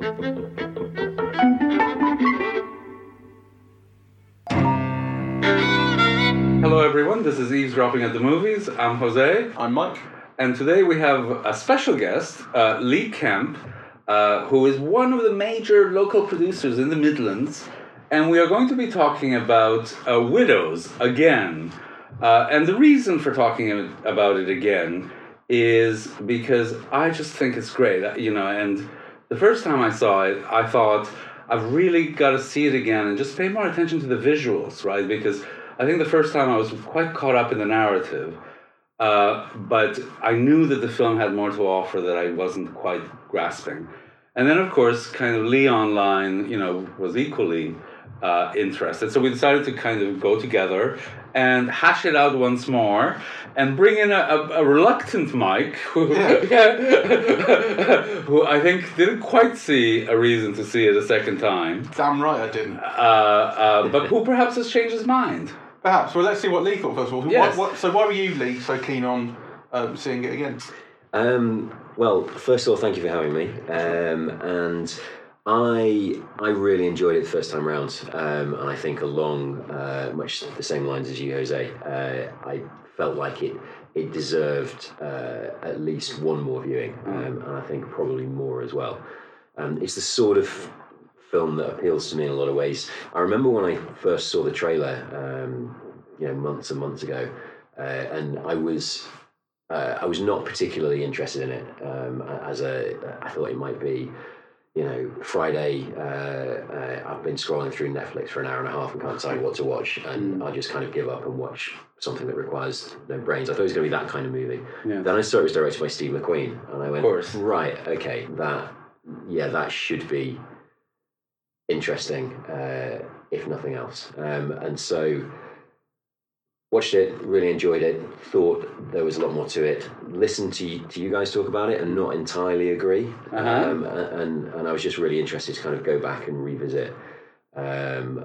Hello, everyone. This is Eavesdropping at the Movies. I'm Jose. I'm Mike. And today we have a special guest, uh, Lee Kemp, uh, who is one of the major local producers in the Midlands. And we are going to be talking about uh, Widows again. Uh, and the reason for talking about it again is because I just think it's great, uh, you know. And the first time I saw it, I thought, I've really got to see it again and just pay more attention to the visuals, right? Because I think the first time I was quite caught up in the narrative. Uh, but I knew that the film had more to offer that I wasn't quite grasping. And then, of course, kind of Lee Online, you know, was equally uh, interested. So we decided to kind of go together and hash it out once more and bring in a, a, a reluctant Mike who, who I think didn't quite see a reason to see it a second time, Damn right I didn't. uh, uh, but who perhaps has changed his mind. Perhaps. Well, let's see what Lee thought first of all. Yes. What, what, so why were you, Lee, so keen on um, seeing it again? Um, well, first of all, thank you for having me. Um, and I I really enjoyed it the first time round, um, and I think along uh, much the same lines as you, Jose. Uh, I felt like it it deserved uh, at least one more viewing, um, and I think probably more as well. Um, it's the sort of film that appeals to me in a lot of ways. I remember when I first saw the trailer, um, you know, months and months ago, uh, and I was uh, I was not particularly interested in it. Um, as a, I thought it might be, you know, Friday. Uh, uh, I've been scrolling through Netflix for an hour and a half and can't decide what to watch, and I just kind of give up and watch something that requires no brains. I thought it was going to be that kind of movie. Yeah. Then I saw it was directed by Steve McQueen, and I went, right, okay, that, yeah, that should be interesting, uh, if nothing else. Um, and so watched it, really enjoyed it, thought there was a lot more to it. Listened to you, to you guys talk about it and not entirely agree. Uh-huh. Um, and, and I was just really interested to kind of go back and revisit. Um,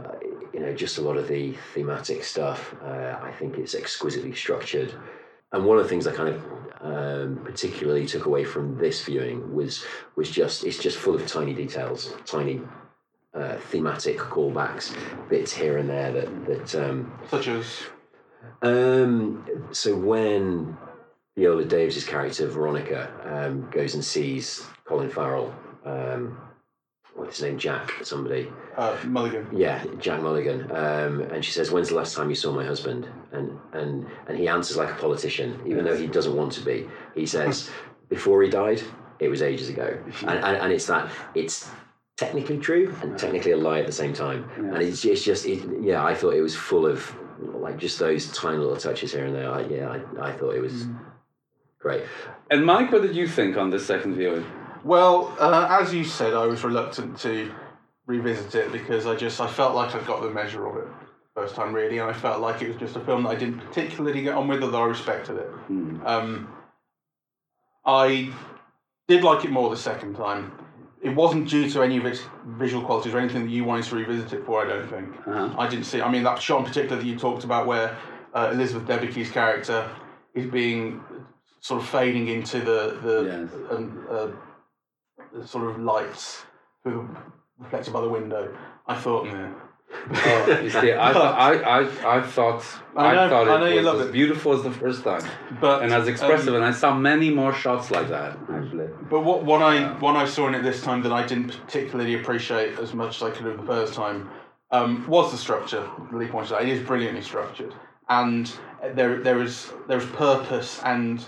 you know, just a lot of the thematic stuff. Uh, I think it's exquisitely structured. And one of the things I kind of um, particularly took away from this viewing was was just it's just full of tiny details, tiny uh, thematic callbacks, bits here and there that that um, Such as. Um, so when Viola Davis' character Veronica um, goes and sees Colin Farrell, um, what's his name, Jack, somebody, Uh, Mulligan. yeah, Jack Mulligan, um, and she says, "When's the last time you saw my husband?" And and and he answers like a politician, even though he doesn't want to be. He says, "Before he died, it was ages ago," and and, and it's that it's technically true and technically a lie at the same time, and it's it's just it, yeah, I thought it was full of like just those tiny little touches here and there. I, yeah, I, I thought it was great. And Mike, what did you think on this second viewing? Well, uh, as you said, I was reluctant to revisit it because I just I felt like I'd got the measure of it first time really, and I felt like it was just a film that I didn't particularly get on with, although I respected it. Um, I did like it more the second time. It wasn't due to any of its visual qualities or anything that you wanted to revisit it for. I don't think. Uh-huh. I didn't see. I mean, that shot in particular that you talked about, where uh, Elizabeth Debicki's character is being sort of fading into the the Yes. um, uh, the sort of lights through the, reflected by the window. I thought, yeah. Oh, you see, I, thought, I, I, I thought I know- thought I you it love was as it. beautiful as the first time but and as expressive, um, and I saw many more shots like that actually. But what one I one I saw in it this time that I didn't particularly appreciate as much as I could have the first time um, was the structure. Lee pointed out it is brilliantly structured, and there there is there is purpose and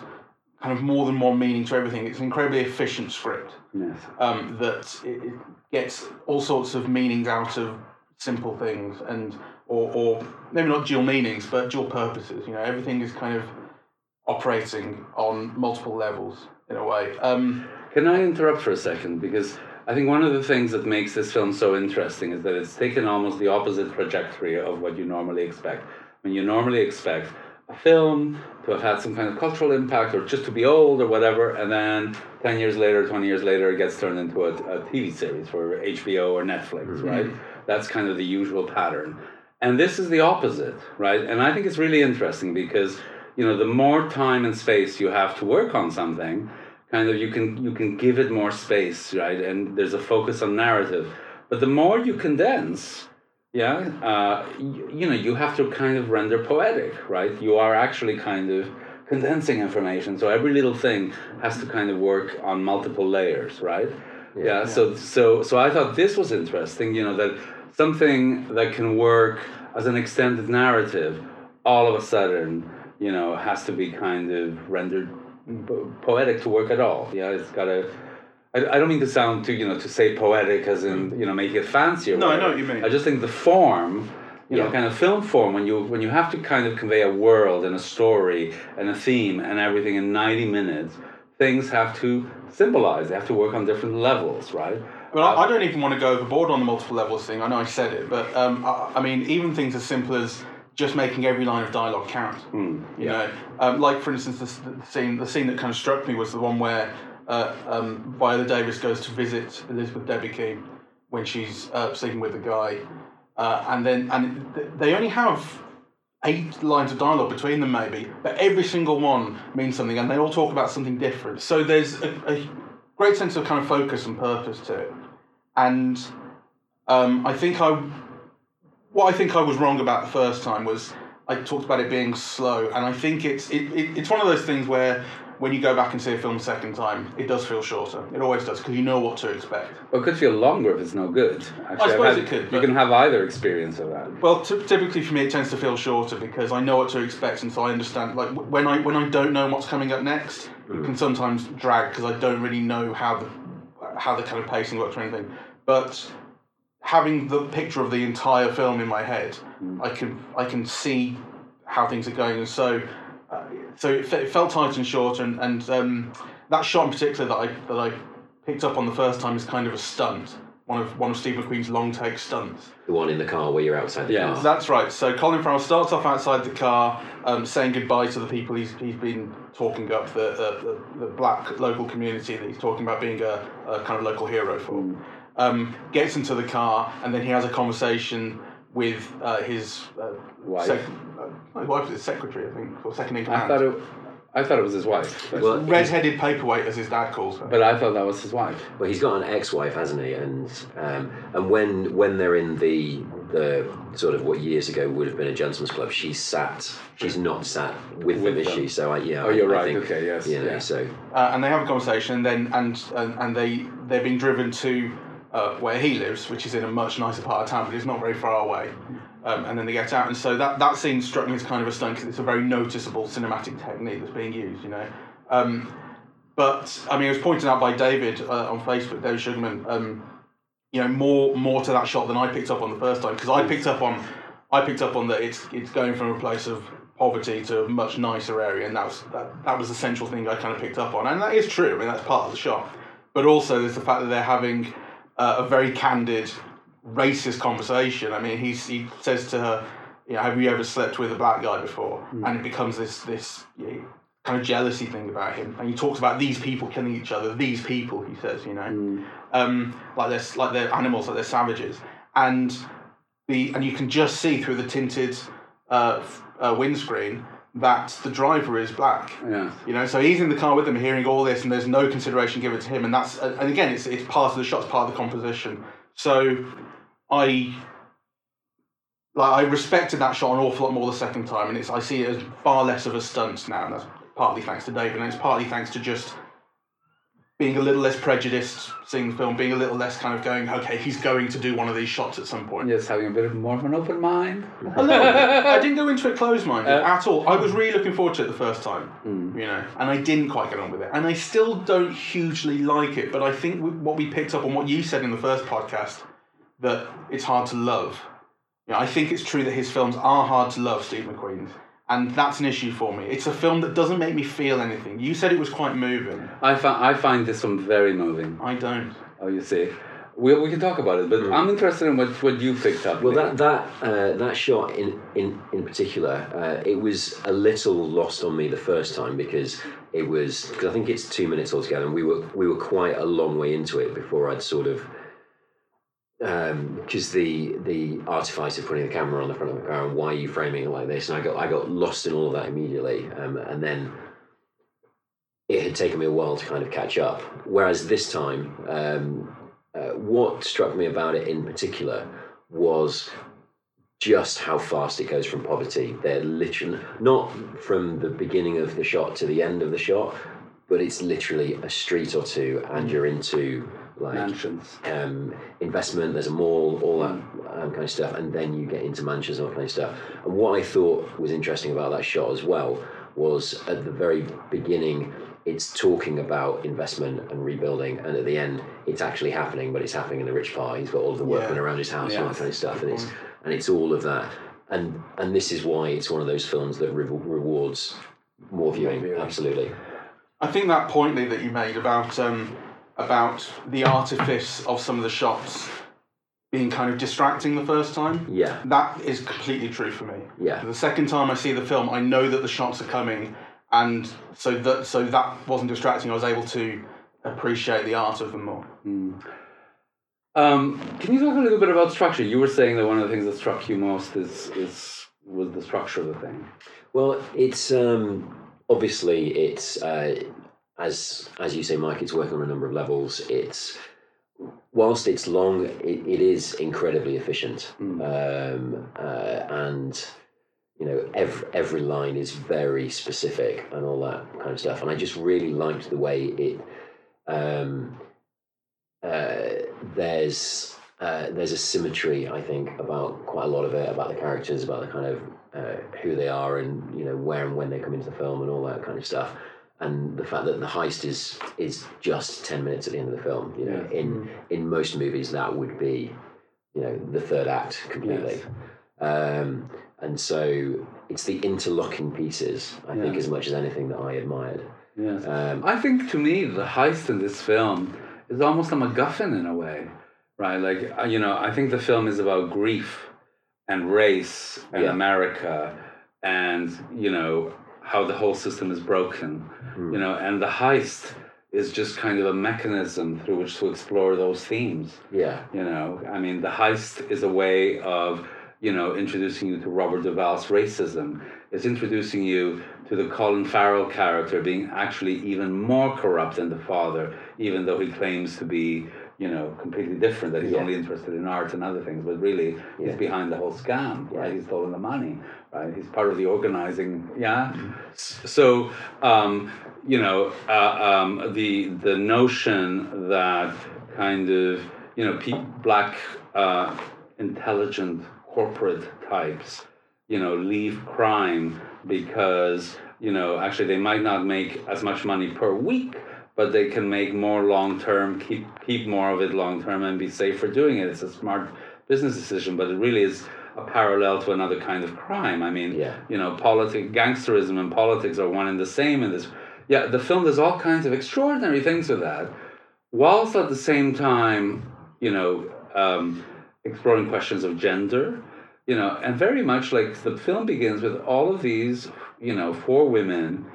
kind of more than one meaning to everything. It's an incredibly efficient script Yes. um, that it, it gets all sorts of meanings out of simple things and or, or maybe not dual meanings but dual purposes. You know, everything is kind of operating on multiple levels in a way. Um, Can I interrupt for a second? Because I think one of the things that makes this film so interesting is that it's taken almost the opposite trajectory of what you normally expect. When you normally expect a film to have had some kind of cultural impact or just to be old or whatever, and then 10 years later, 20 years later, it gets turned into a, a TV series for HBO or Netflix, mm-hmm. right? That's kind of the usual pattern. And this is the opposite, right? And I think it's really interesting because, you know, the more time and space you have to work on something, kind of you can you can give it more space, right? And there's a focus on narrative. But the more you condense, yeah, uh, you, you know, you have to kind of render poetic, right? You are actually kind of condensing information, so every little thing has to kind of work on multiple layers, right? Yeah. So so so I thought this was interesting. You know that something that can work as an extended narrative, all of a sudden, you know, has to be kind of rendered po- poetic to work at all. Yeah, it's got to. I, I don't mean to sound too, you know, to say poetic as in, you know, make it fancier. No, I know what you mean. I just think the form, you know, kind of film form, when you when you have to kind of convey a world and a story and a theme and everything in ninety minutes, things have to symbolize. They have to work on different levels, right? Well, I, I don't even want to go overboard on the multiple levels thing. I know I said it, but um, I, I mean, even things as simple as just making every line of dialogue count. Hmm, You know, um, like for instance, the, the scene the scene that kind of struck me was the one where uh, um, Viola Davis goes to visit Elizabeth Debicki when she's uh, sleeping with the guy, uh, and then and th- they only have eight lines of dialogue between them maybe, but every single one means something, and they all talk about something different. So there's a, a great sense of kind of focus and purpose to it, and um, I think I what I think I was wrong about the first time was I talked about it being slow, and I think it's it, it, it's one of those things where when you go back and see a film a second time, it does feel shorter. It always does because you know what to expect. Well, it could feel longer if it's no good. Actually, I've suppose had- it could, You can have either experience of that. Well, t- typically for me, it tends to feel shorter because I know what to expect, and so I understand. Like when I when I don't know what's coming up next, it can sometimes drag because I don't really know how the how the kind of pacing works or anything. But having the picture of the entire film in my head, I can I can see how things are going, and so uh, so it, fe- it felt tight and short, and and um, that shot in particular that I that I picked up on the first time is kind of a stunt. One of one of Steve McQueen's long take stunts. The one in the car where you're outside the Yeah. car. That's right. So Colin Farrell starts off outside the car, um, saying goodbye to the people he's, he's been talking up, the, the, the, the black local community that he's talking about being a, a kind of local hero for. Um, gets into the car, and then he has a conversation with uh, his uh, Wife. sec- his wife, his secretary, I think, or second in I command. thought it. I thought it was his wife, but, Well, Red-headed paperweight, as his dad calls her. but I thought that was his wife. Well, he's got an ex-wife, hasn't he? And um, and when when they're in the the sort of what years ago would have been a gentleman's club, she's sat. She's not sat with, With them, is them. she? So I, yeah. Oh, I- you're I right. think, Okay, yes, You know, yeah. so uh, and they have a conversation, and then and and, and they they're being driven to uh, where he lives, which is in a much nicer part of town, but it's not very far away. Um, and then they get out, and so that that scene struck me as kind of a stunt because it's a very noticeable cinematic technique that's being used, you know. Um, but I mean, it was pointed out by David uh, on Facebook, David Sugarman. Um, you know, more more to that shot than I picked up on the first time because I picked up on I picked up on that it's it's going from a place of poverty to a much nicer area, and that was that, that was the central thing I kind of picked up on, and that is true. I mean, that's part of the shot. But also, there's the fact that they're having uh, a very candid, racist conversation. I mean, he's, he says to her, "You know, have you ever slept with a black guy before?" And it becomes this this you know, kind of jealousy thing about him, and he talks about these people killing each other. These people, he says, you know, um, like they're like they're animals, like they're savages, and the and you can just see through the tinted uh, uh, windscreen that the driver is black. Yeah. You know, so he's in the car with them, hearing all this, and there's no consideration given to him, and that's and again, it's it's part of the shot, it's part of the composition. So, I like I respected that shot an awful lot more the second time, and it's I see it as far less of a stunt now, and that's partly thanks to David, and it's partly thanks to just being a little less prejudiced seeing the film, being a little less kind of going, okay, he's going to do one of these shots at some point. Yes, having a bit more of an open mind. A little bit. I didn't go into it closed-minded Uh, at all. I was really looking forward to it the first time, you know, and I didn't quite get on with it, and I still don't hugely like it. But I think what we picked up on what you said in the first podcast that it's hard to love. You know, I think it's true that his films are hard to love, Steve McQueen's, and that's an issue for me. It's a film that doesn't make me feel anything. You said it was quite moving. I find I find this one very moving. I don't. Oh, you see, we, we can talk about it, but I'm interested in what, what you picked up. Well, Nick. that that uh, that shot in in in particular, uh, it was a little lost on me the first time because it was because I think it's two minutes altogether, and we were we were quite a long way into it before I'd sort of because the the artifice of putting the camera on the front of the car and why are you framing it like this, and I got I got lost in all of that immediately, um, and then it had taken me a while to kind of catch up. Whereas this time, um, uh, what struck me about it in particular was just how fast it goes from poverty. They're literally not from the beginning of the shot to the end of the shot, but it's literally a street or two, and you're into like Mansions. um, investment. There's a mall, all that um, kind of stuff, and then you get into mansions and all that kind of stuff. And what I thought was interesting about that shot as well was at the very beginning, it's talking about investment and rebuilding, and at the end, it's actually happening, but it's happening in the rich part. He's got all of the workmen Yeah. around his house, and all that kind of stuff, and it's and it's all of that. And and this is why it's one of those films that re- rewards more viewing. viewing. Absolutely. I think that point Lee, that you made about um, about the artifice of some of the shots being kind of distracting the first time. Yeah. That is completely true for me. Yeah. The second time I see the film, I know that the shots are coming, and so that so that wasn't distracting. I was able to appreciate the art of them more. Um, can you talk a little bit about structure? You were saying that one of the things that struck you most is is was the structure of the thing. Well, it's um, obviously it's uh, as as you say, Mike. It's working on a number of levels. It's whilst it's long, it, it is incredibly efficient, um, uh, and you know every every line is very specific and all that kind of stuff. And I just really liked the way it. Um, uh, there's uh, there's a symmetry, I think, about quite a lot of it, about the characters, about the kind of uh, who they are, and you know where and when they come into the film, and all that kind of stuff. And the fact that the heist is is just ten minutes at the end of the film. You know, Yeah. in in most movies that would be, you know, the third act completely. Um, and so it's the interlocking pieces, I think, as much as anything that I admired. Yes. Um, I think to me the heist in this film is almost a MacGuffin in a way, right? Like uh, you know, I think the film is about grief and race and Yeah. America, and you know how the whole system is broken, Hmm. you know, and the heist is just kind of a mechanism through which to explore those themes. yeah, You know, I mean, the heist is a way of, you know, introducing you to Robert Duvall's racism. It's introducing you to the Colin Farrell character being actually even more corrupt than the father, even though he claims to be, you know, completely different, that he's Yeah. only interested in art and other things, but really he's behind the whole scam, right? He's stolen the money, right? He's part of the organizing, yeah? So, um, you know, uh, um, the, the notion that kind of, you know, pe- black uh, intelligent corporate types, you know, leave crime because, you know, actually they might not make as much money per week, but they can make more long term, keep keep more of it long term and be safe for doing it. It's a smart business decision, but it really is a parallel to another kind of crime. I mean, Yeah. you know, politic gangsterism and politics are one and the same in this. Yeah, the film does all kinds of extraordinary things with that, whilst at the same time, you know, um, exploring questions of gender, you know, and very much like the film begins with all of these, you know, four women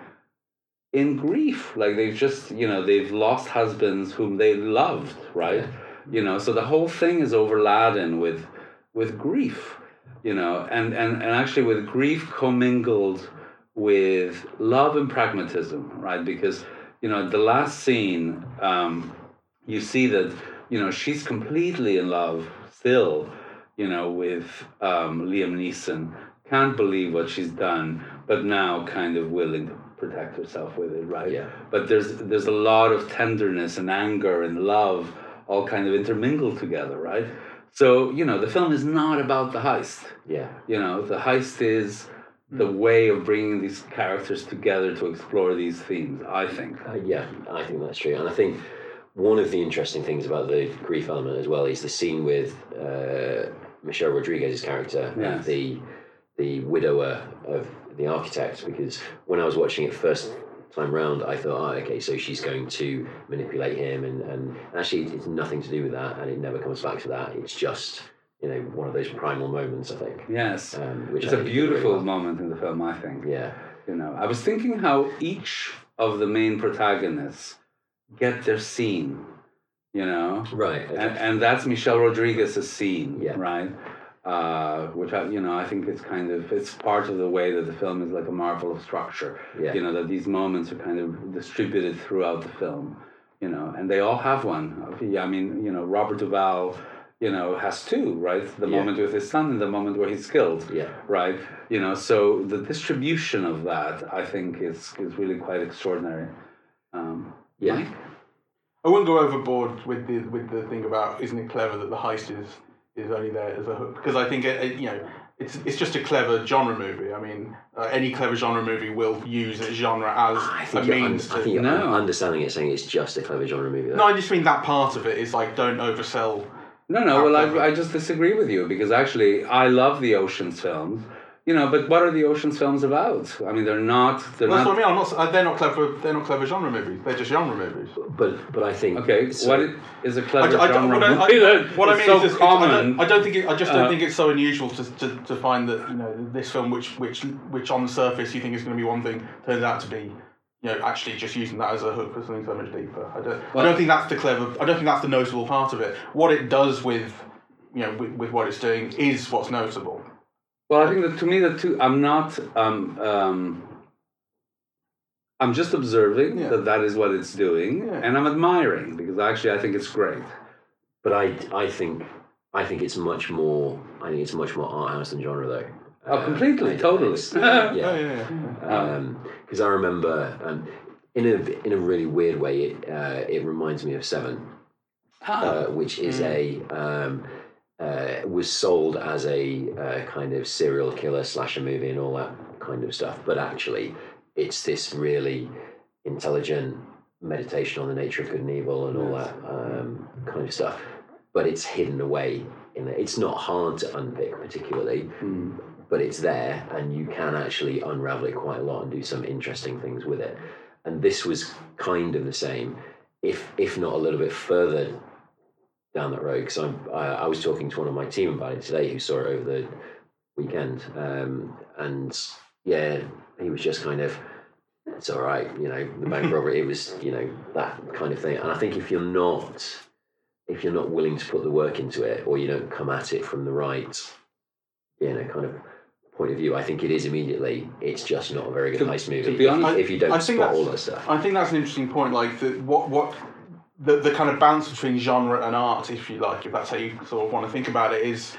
in grief, like they've just, you know, they've lost husbands whom they loved, right? You know, so the whole thing is overladen with with grief, you know, and and and actually with grief commingled with love and pragmatism, right? Because you know, the last scene, um, you see that you know she's completely in love still, you know, with um, Liam Neeson. Can't believe what she's done, but now kind of willing to protect herself with it, right? Yeah. But there's there's a lot of tenderness and anger and love all kind of intermingled together, right? So you know, the film is not about the heist. yeah, You know, the heist is the way of bringing these characters together to explore these themes. I think. Uh, yeah, I think that's true. And I think one of the interesting things about the grief element as well is the scene with uh, Michelle Rodriguez's character, Yes. the the widower of the architect. Because when I was watching it first time round, I thought, oh, okay, so she's going to manipulate him, and, and actually it's nothing to do with that, and it never comes back to that. It's just you know one of those primal moments, I think. Yes, Um, which it's I a did really beautiful moment in the film. I think. Yeah, You know, I was thinking how each of the main protagonists get their scene. You know, right. okay. and, and that's Michelle Rodriguez's scene, Yeah. right? Uh, which I, you know, I think it's kind of it's part of the way that the film is like a marvel of structure. Yeah. You know that these moments are kind of distributed throughout the film. You know, and they all have one. Yeah, I mean, you know, Robert Duvall, you know, has two, right? The Yeah. moment with his son and the moment where he's killed. Yeah. Right. You know, so the distribution of that, I think, is is really quite extraordinary. Um, Yeah. Mike? I wouldn't go overboard with the with the thing about isn't it clever that the heist is is only there as a hook because I think it, it, you know it's it's just a clever genre movie. I mean, uh, any clever genre movie will use a genre as I a think, you're, un- means I to. think you're No. understanding it, saying it's just a clever genre movie. Though. no, I just mean that part of it is like don't oversell. No, no. Well, I, I just disagree with you because actually, I love the Ocean's films. You know, but what are the Ocean's films about? I mean, they're not. They're Well, that's not. what I mean. I'm not. uh, They're not clever. They're not clever genre movies. They're just genre movies. But but I think Okay, so- what i- is a I, clever I, genre what I, movie I, that what I mean so is just, it's- I, common? don't, I don't think it, I just don't Uh, think it's so unusual to, to, to find that you know this film, which which which on the surface you think is going to be one thing, turns out to be you know actually just using that as a hook for something so much deeper. I don't. I don't think that's the clever. I don't think that's the notable part of it. What it does with you know with, with what it's doing is what's notable. Well, I think that to me, the two. I'm not. Um, um, I'm just observing Yeah. that that is what it's doing, Yeah. and I'm admiring because actually I think it's great. But I I think I think it's much more. I think it's much more art house than genre though. Oh, completely, I- totally. it's- Oh, yeah. yeah, yeah, yeah. because I remember um, in a in a really weird way it uh, it reminds me of Seven, Ah, uh, which is a um, uh, was sold as a uh, kind of serial killer slasher movie and all that kind of stuff, but actually it's this really intelligent meditation on the nature of good and evil and all that um, kind of stuff. But it's hidden away in it. It's not hard to unpick particularly, mm. but it's there and you can actually unravel it quite a lot and do some interesting things with it. And this was kind of the same, if if not a little bit further down that road. Because I, I was talking to one of my team about it today, who saw it over the weekend, um, and yeah, he was just kind of. It's all right, you know. The bank robbery, it was, you know, that kind of thing. And I think if you're not, if you're not willing to put the work into it, or you don't come at it from the right, you know, kind of point of view, I think it is immediately. It's just not a very good To- heist to movie. be if, you, honest, if you don't I think spot all that stuff. I think that's an interesting point. Like the what what the the kind of balance between genre and art, if you like, if that's how you sort of want to think about it, is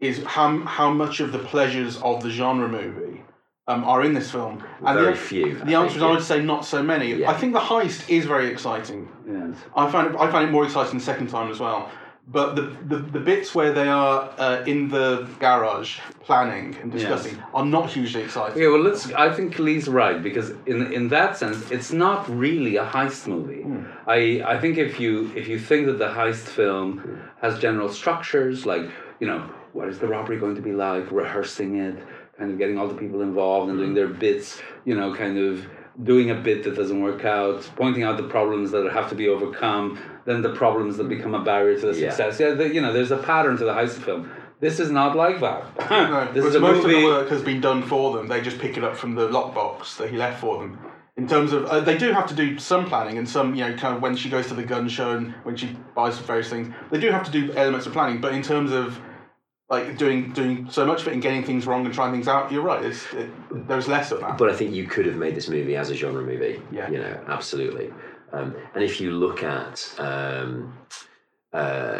is how how much of the pleasures of the genre movie um, are in this film. And Very the, few. The I answer is think, I would say not so many. Yeah. I think the heist is very exciting. yes. I found it I found it more exciting the second time as well. But the, the, the bits where they are uh, in the garage planning and discussing are not hugely exciting. Yeah, well, let's. I think Lee's right because in in that sense, it's not really a heist movie. I I think if you if you think that the heist film has general structures like you know what is the robbery going to be like, rehearsing it, kind of getting all the people involved and doing their bits, you know, kind of doing a bit that doesn't work out, pointing out the problems that have to be overcome, then the problems that become a barrier to the Yeah. success. Yeah, the, you know, there's a pattern to the heist film. This is not like that. No, this is a most movie. of the work has been done for them. They just pick it up from the lockbox that he left for them. In terms of, uh, they do have to do some planning and some, you know, kind of when she goes to the gun show and when she buys some various things, they do have to do elements of planning. But in terms of like doing doing so much of it and getting things wrong and trying things out, you're right. It's, it, there's less of that. But I think you could have made this movie as a genre movie. Yeah. You know, absolutely. Um, and if you look at, um, uh,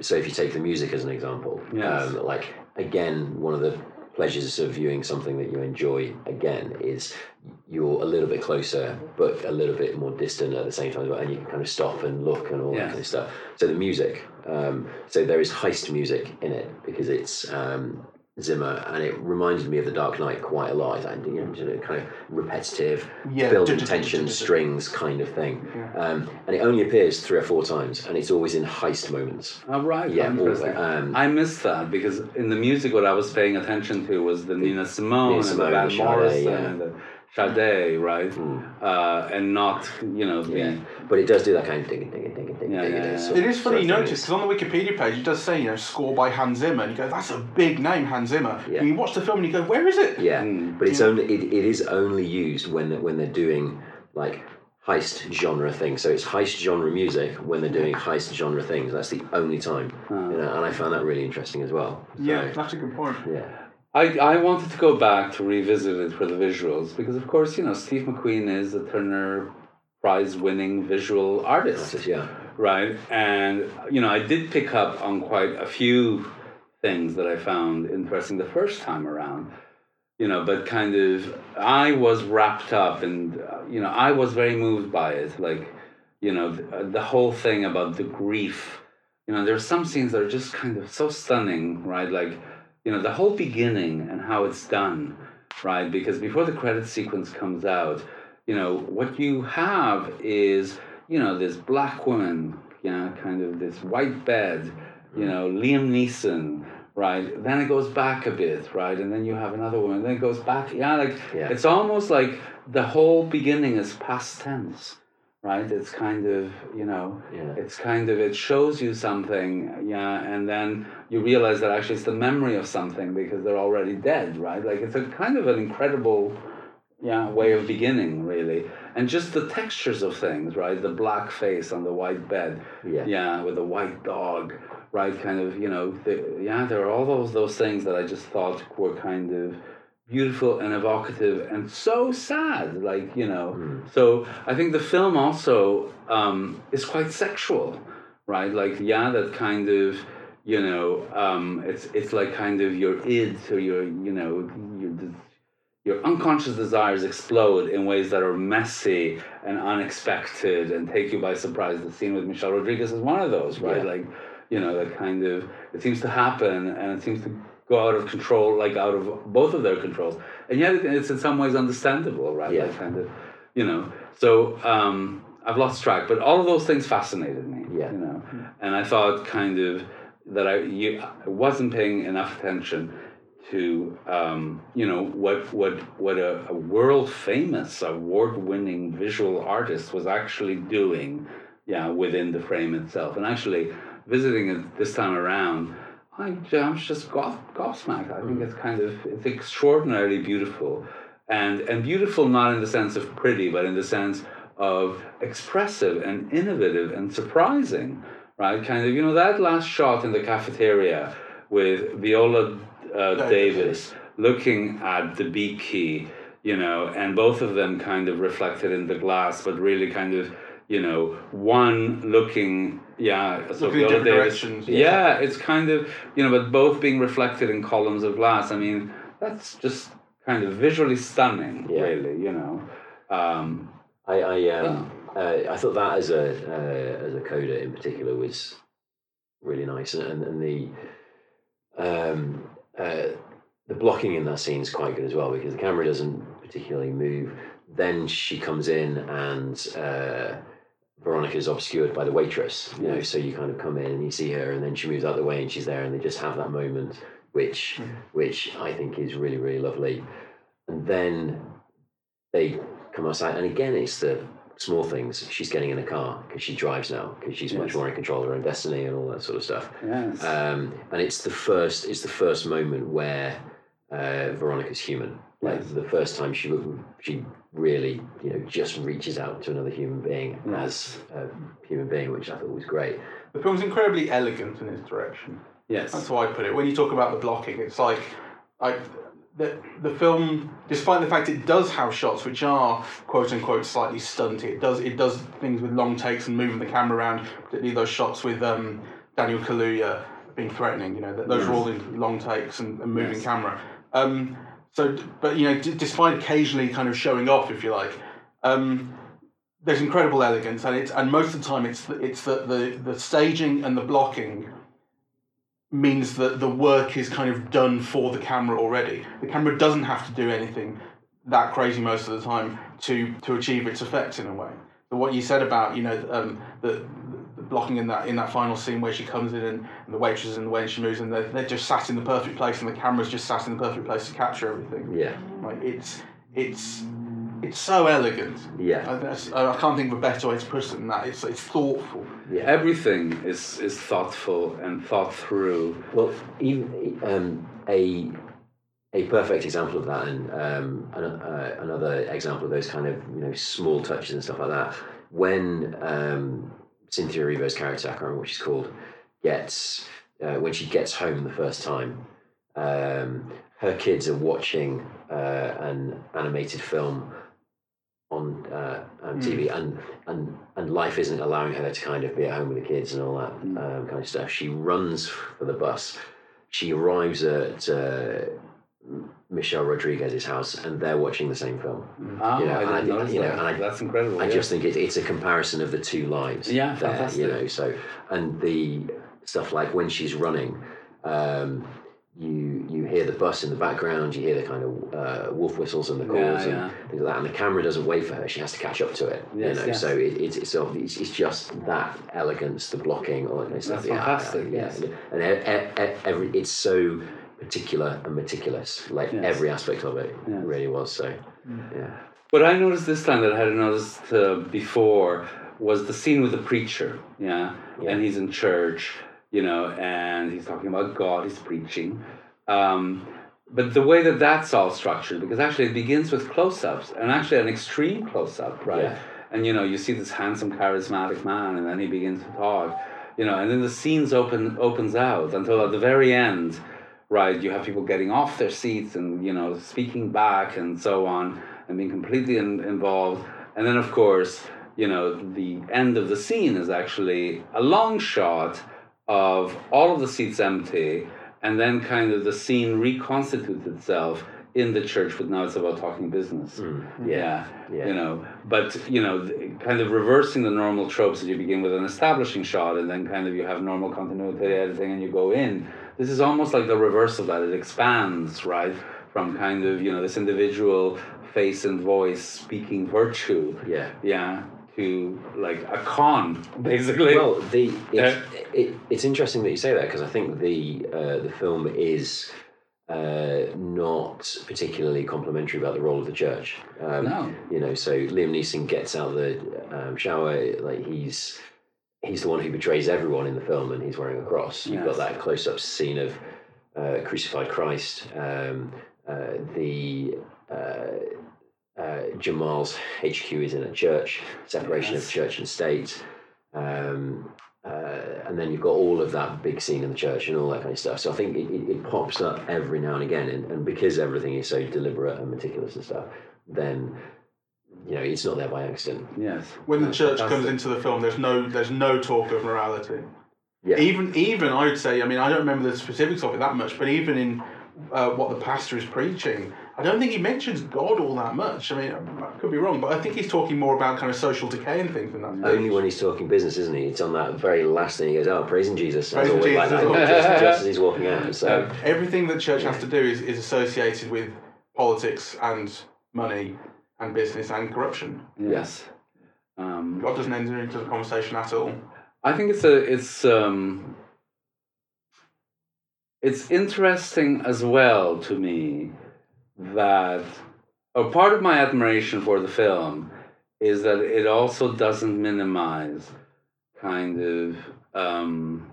so if you take the music as an example, Yes. um, like again, one of the pleasures of viewing something that you enjoy again is you're a little bit closer, but a little bit more distant at the same time, and you can kind of stop and look and all that kind of stuff. So the music, um, so there is heist music in it because it's um, Zimmer, and it reminded me of The Dark Knight quite a lot. It's like, you know, kind of repetitive, Yeah. building tension, strings kind of thing. Um, and it only appears three or four times, and it's always in heist moments. Oh, right. Yeah, um, I missed that because in the music, what I was paying attention to was the Nina Simone Nina and the Van Morrison yeah. and the Sade, right? Uh, and not, you know, the. Yeah, but it does do that kind of ding, Yeah, ding. yeah, yeah. sort It of- is funny you notice because on the Wikipedia page it does say you know score by Hans Zimmer and you go that's a big name Hans Zimmer. Yeah. And you watch the film and you go where is it? Yeah, Mm. but it's only it, it is only used when they- when they're doing like heist genre thing. So it's heist genre music when they're doing heist genre things. That's the only time, you know, and I found that really interesting as well. So, Yeah, that's a good point. yeah, I, I wanted to go back to revisit it for the visuals because, of course, you know, Steve McQueen is a Turner Prize winning visual artist. Yeah, right? And you know, I did pick up on quite a few things that I found interesting the first time around. You know, but kind of, I was wrapped up, and uh, you know, I was very moved by it. Like, you know, the, the whole thing about the grief. You know, there's some scenes that are just kind of so stunning, right? Like, you know, the whole beginning and how it's done, right? Because before the credit sequence comes out, you know, what you have is, you know, this black woman, you know, kind of this white bed, you mm. know, Liam Neeson, right? Then it goes back a bit, right? And then you have another woman, then it goes back. Yeah, like Yeah. it's almost like the whole beginning is past tense, right? It's kind of, you know, yeah, it's kind of it shows you something yeah and then you realize that actually it's the memory of something because they're already dead right? Like it's a kind of an incredible yeah way of beginning really. And just the textures of things right? The black face on the white bed yeah, yeah with the white dog right? Kind of you know the, yeah there are all those those things that i just thought were kind of beautiful and evocative and so sad like you know Mm. so i think the film also um, is quite sexual right like yeah that kind of you know um, it's it's like kind of your id or your you know your your unconscious desires explode in ways that are messy and unexpected and take you by surprise. The scene with Michelle Rodriguez is one of those, right? Yeah. Like, you know, that kind of it seems to happen and it seems to go out of control, like out of both of their controls, and yet it's in some ways understandable, right? Yeah. Like kind of, you know. So um, I've lost track, but all of those things fascinated me. Yeah. You know, and I thought kind of that I you I wasn't paying enough attention to um, you know what what what a, a world famous award winning visual artist was actually doing yeah within the frame itself and actually visiting it this time around I, I'm just gob, gobsmacked I think it's kind of it's extraordinarily beautiful. And and beautiful not in the sense of pretty but in the sense of expressive and innovative and surprising right? Kind of you know that last shot in the cafeteria with Viola uh, Davis. Davis looking at Debicki, you know, and both of them kind of reflected in the glass, but really kind of, you know, one looking, yeah, so Looking in different Davis, directions, yeah. yeah. it's kind of, you know, but both being reflected in columns of glass. I mean, that's just kind of visually stunning, Yeah. really, you know. Um, I I, um, uh, I thought that as a uh, as a coda in particular was really nice, and, and the um, uh, the blocking in that scene is quite good as well because the camera doesn't particularly move. Then she comes in and uh, Veronica's obscured by the waitress, you know, so you kind of come in and you see her, and then she moves out the way and she's there, and they just have that moment, which which I think is really really lovely. And then they come outside, and again, it's the small things. She's getting in a car because she drives now because she's much more in control of her own destiny and all that sort of stuff. yes. Um, and it's the first, it's the first moment where uh, Veronica's human. Like Yes. the first time she she really, you know, just reaches out to another human being Yes. as a human being, which I thought was great. The film's incredibly elegant in its direction. yes. That's how I put it. When you talk about the blocking, it's like, like the the film, despite the fact it does have shots which are quote unquote slightly stunty. It does it does things with long takes and moving the camera around. Particularly those shots with um, Daniel Kaluuya being threatening. You know, th- those are all in long takes and, and moving Yes. camera. Um, so, but you know, d- despite occasionally kind of showing off, if you like. Um, there's incredible elegance, and it's and most of the time it's the, it's the, the the staging and the blocking means that the work is kind of done for the camera already. The camera doesn't have to do anything that crazy most of the time to to achieve its effects in a way. But what you said about you know um, the blocking in that in that final scene where she comes in and, and the waitress and the way she moves and they're, they're just sat in the perfect place and the camera's just sat in the perfect place to capture everything. Yeah, Like it's it's it's so elegant. yeah, I, I I can't think of a better way to put it than that. It's it's thoughtful. yeah. Everything is, is thoughtful and thought through. Well, even um, a a perfect example of that, and um, an, uh, another example of those kind of you know small touches and stuff like that. When um, Cynthia Erivo's character, I can't remember what she's called, gets uh, when she gets home the first time, um, her kids are watching uh, an animated film on uh, on TV, and and and life isn't allowing her to kind of be at home with the kids and all that um, kind of stuff. She runs for the bus. She arrives at uh, Michelle Rodriguez's house, and they're watching the same film. Oh, You know, I didn't and notice you know, that. I- That's incredible. I yeah. just think it, it's a comparison of the two lives. Yeah, there, fantastic. You know, so and the stuff like when she's running, um, you you hear the bus in the background, you hear the kind of uh, wolf whistles and the calls Yeah, and yeah. things like that, and the camera doesn't wait for her; she has to catch up to it. Yes, you know, yes. so it, it's it's, it's it's just that elegance, the blocking, all that kind of stuff. That's fantastic, yeah, yes. and e- e- e- every it's so particular and meticulous, like Yes. every aspect of it Yes. really was. So, yeah. What I noticed this time that I hadn't noticed uh, before was the scene with the preacher, yeah? Yeah. and he's in church, you know, and he's talking about God, he's preaching. Um, but the way that that's all structured, because actually it begins with close-ups, and actually an extreme close-up, right? Yeah. And you know, you see this handsome, charismatic man, and then he begins to talk, you know, and then the scenes open opens out until at the very end, right? You have people getting off their seats and you know speaking back and so on, and being completely in, involved. And then, of course, you know, the end of the scene is actually a long shot of all of the seats empty, and then kind of the scene reconstitutes itself in the church, but now it's about talking business. Mm. Yeah, Yeah. you know, but you know, kind of reversing the normal tropes that you begin with an establishing shot, and then kind of you have normal continuity editing, and you go in. This is almost like the reverse of that. It expands, right, from kind of you know this individual face and voice speaking virtue, Yeah. yeah, to like a con, basically. Well, the it's, it, it's interesting that you say that because I think the uh, the film is uh, not particularly complimentary about the role of the church. Um, No. You know, so Liam Neeson gets out of the um, shower like he's he's the one who betrays everyone in the film, and he's wearing a cross. You've got that close up scene of uh, crucified Christ. Um, uh, the uh, uh, Jamal's HQ is in a church, separation Yes. of church and state. Um, uh, and then you've got all of that big scene in the church and all that kind of stuff. So I think it, it, it pops up every now and again. And, and because everything is so deliberate and meticulous and stuff, then, you know, it's not there by accident. yes. When the church fantastic. comes into the film, there's no there's no talk of morality. Yeah. Even even I would say, I mean, I don't remember the specifics of it that much, but even in uh, what the pastor is preaching, I don't think he mentions God all that much. I mean, I could be wrong, but I think he's talking more about kind of social decay and things in that. Only stage. when he's talking business, isn't he? It's on that very last thing he goes, oh, praising Jesus. Praising always like that, well. just, just as he's walking out. So, Um, Everything that church has to do is, is associated with politics and money and business and corruption. Yes. Um, God doesn't enter into the conversation at all. I think it's a it's um it's interesting as well to me that a part of my admiration for the film is that it also doesn't minimize kind of um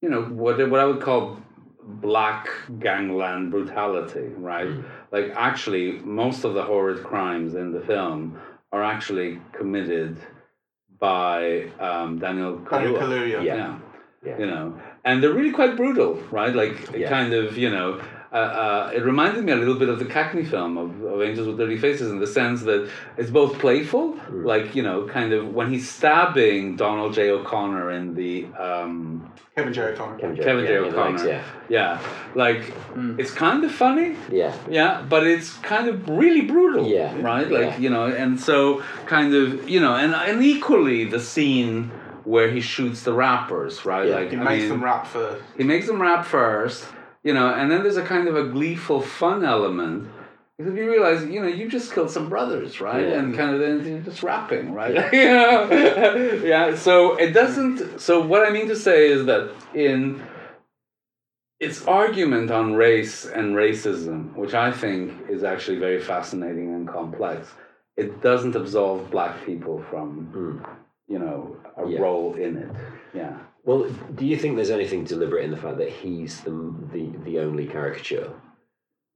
you know what what I would call black gangland brutality, right? Mm. Like actually most of the horrid crimes in the film are actually committed by um, Daniel Daniel Kaluuya. Kaluuya. Yeah. Yeah. yeah. You know, and they're really quite brutal, right? Like Yeah. kind of, you know, uh, uh, it reminded me a little bit of the Cagney film of, of Angels with Dirty Faces in the sense that it's both playful, Mm. like you know, kind of when he's stabbing Donald J. O'Connor in the um, Kevin J. O'Connor. Kevin J. Kevin J. yeah, in legs, O'Connor. Yeah. yeah, like Mm. it's kind of funny, Yeah. yeah, but it's kind of really brutal. Yeah. Right? Like, Yeah. you know, and so kind of, you know, and and equally the scene where he shoots the rappers, right? Yeah. Like He I makes mean, them rap first. he makes them rap first, you know, and then there's a kind of a gleeful fun element. Because you realize, you know, you just killed some brothers, right? Yeah. And kind of then you're just rapping, right? you know? yeah. So it doesn't. So what I mean to say is that in its argument on race and racism, which I think is actually very fascinating and complex, it doesn't absolve black people from, Mm. you know, a Yeah. role in it. Yeah. Well, do you think there's anything deliberate in the fact that he's the the, the only caricature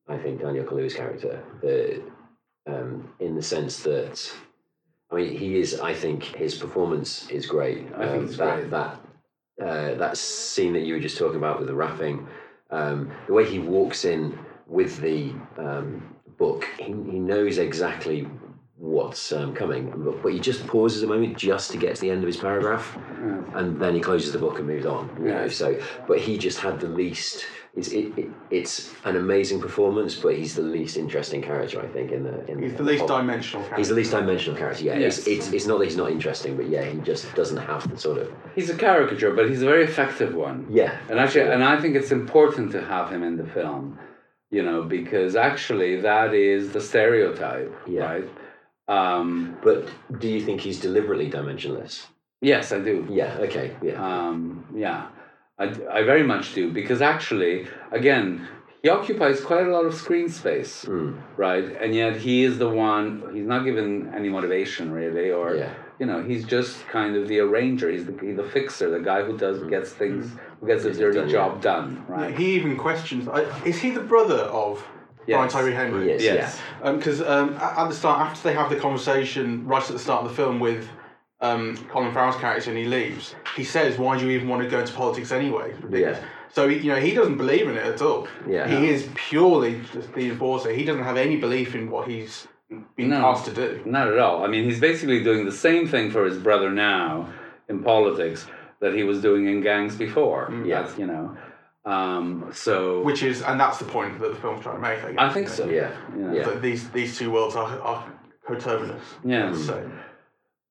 I think Daniel Kaluuya's character, the, um, in the sense that, I mean, he is. I think his performance is great. I think Um, it's that great. that uh, that scene that you were just talking about with the rapping, um, the way he walks in with the um, book, he, he knows exactly what's um, coming, but, but he just pauses a moment just to get to the end of his paragraph, and then he closes the book and moves on. You know, so but he just had the least. It's it, it, it's an amazing performance, but he's the least interesting character, I think. In the in He's the least whole- dimensional character. He's the least dimensional character. Yeah, Yes. it's, it's it's not that he's not interesting, but yeah, he just doesn't have the sort of He's a caricature, but he's a very effective one. yeah. And actually, and I think it's important to have him in the film, you know, because actually that is the stereotype, Yeah. right? Um, But do you think he's deliberately dimensionless? yes, I do. Yeah. Okay. Yeah. Um, yeah, I, I very much do because actually, again, he occupies quite a lot of screen space, Mm. right? And yet he is the one. He's not given any motivation really, or Yeah. you know, he's just kind of the arranger. He's the he's the fixer, the guy who does gets things, who gets the dirty done, job yeah. done, right? He even questions. I, is he the brother of Brian Yes. Tyree Henry? Yes. Yes. Because um, at at the start, after they have the conversation right at the start of the film with um, Colin Farrell's character, and he leaves, he says, "Why do you even want to go into politics anyway?" Yeah. So he, you know he doesn't believe in it at all. Yeah. He is purely just the enforcer. He doesn't have any belief in what he's been No. asked to do. Not at all. I mean, he's basically doing the same thing for his brother now in politics that he was doing in gangs before. Yeah. That's, you know. Um, so Which is, and that's the point that the film's trying to make. I, guess, I think so. know, Yeah. you. Yeah. That these these two worlds are, are coterminous. Yeah. So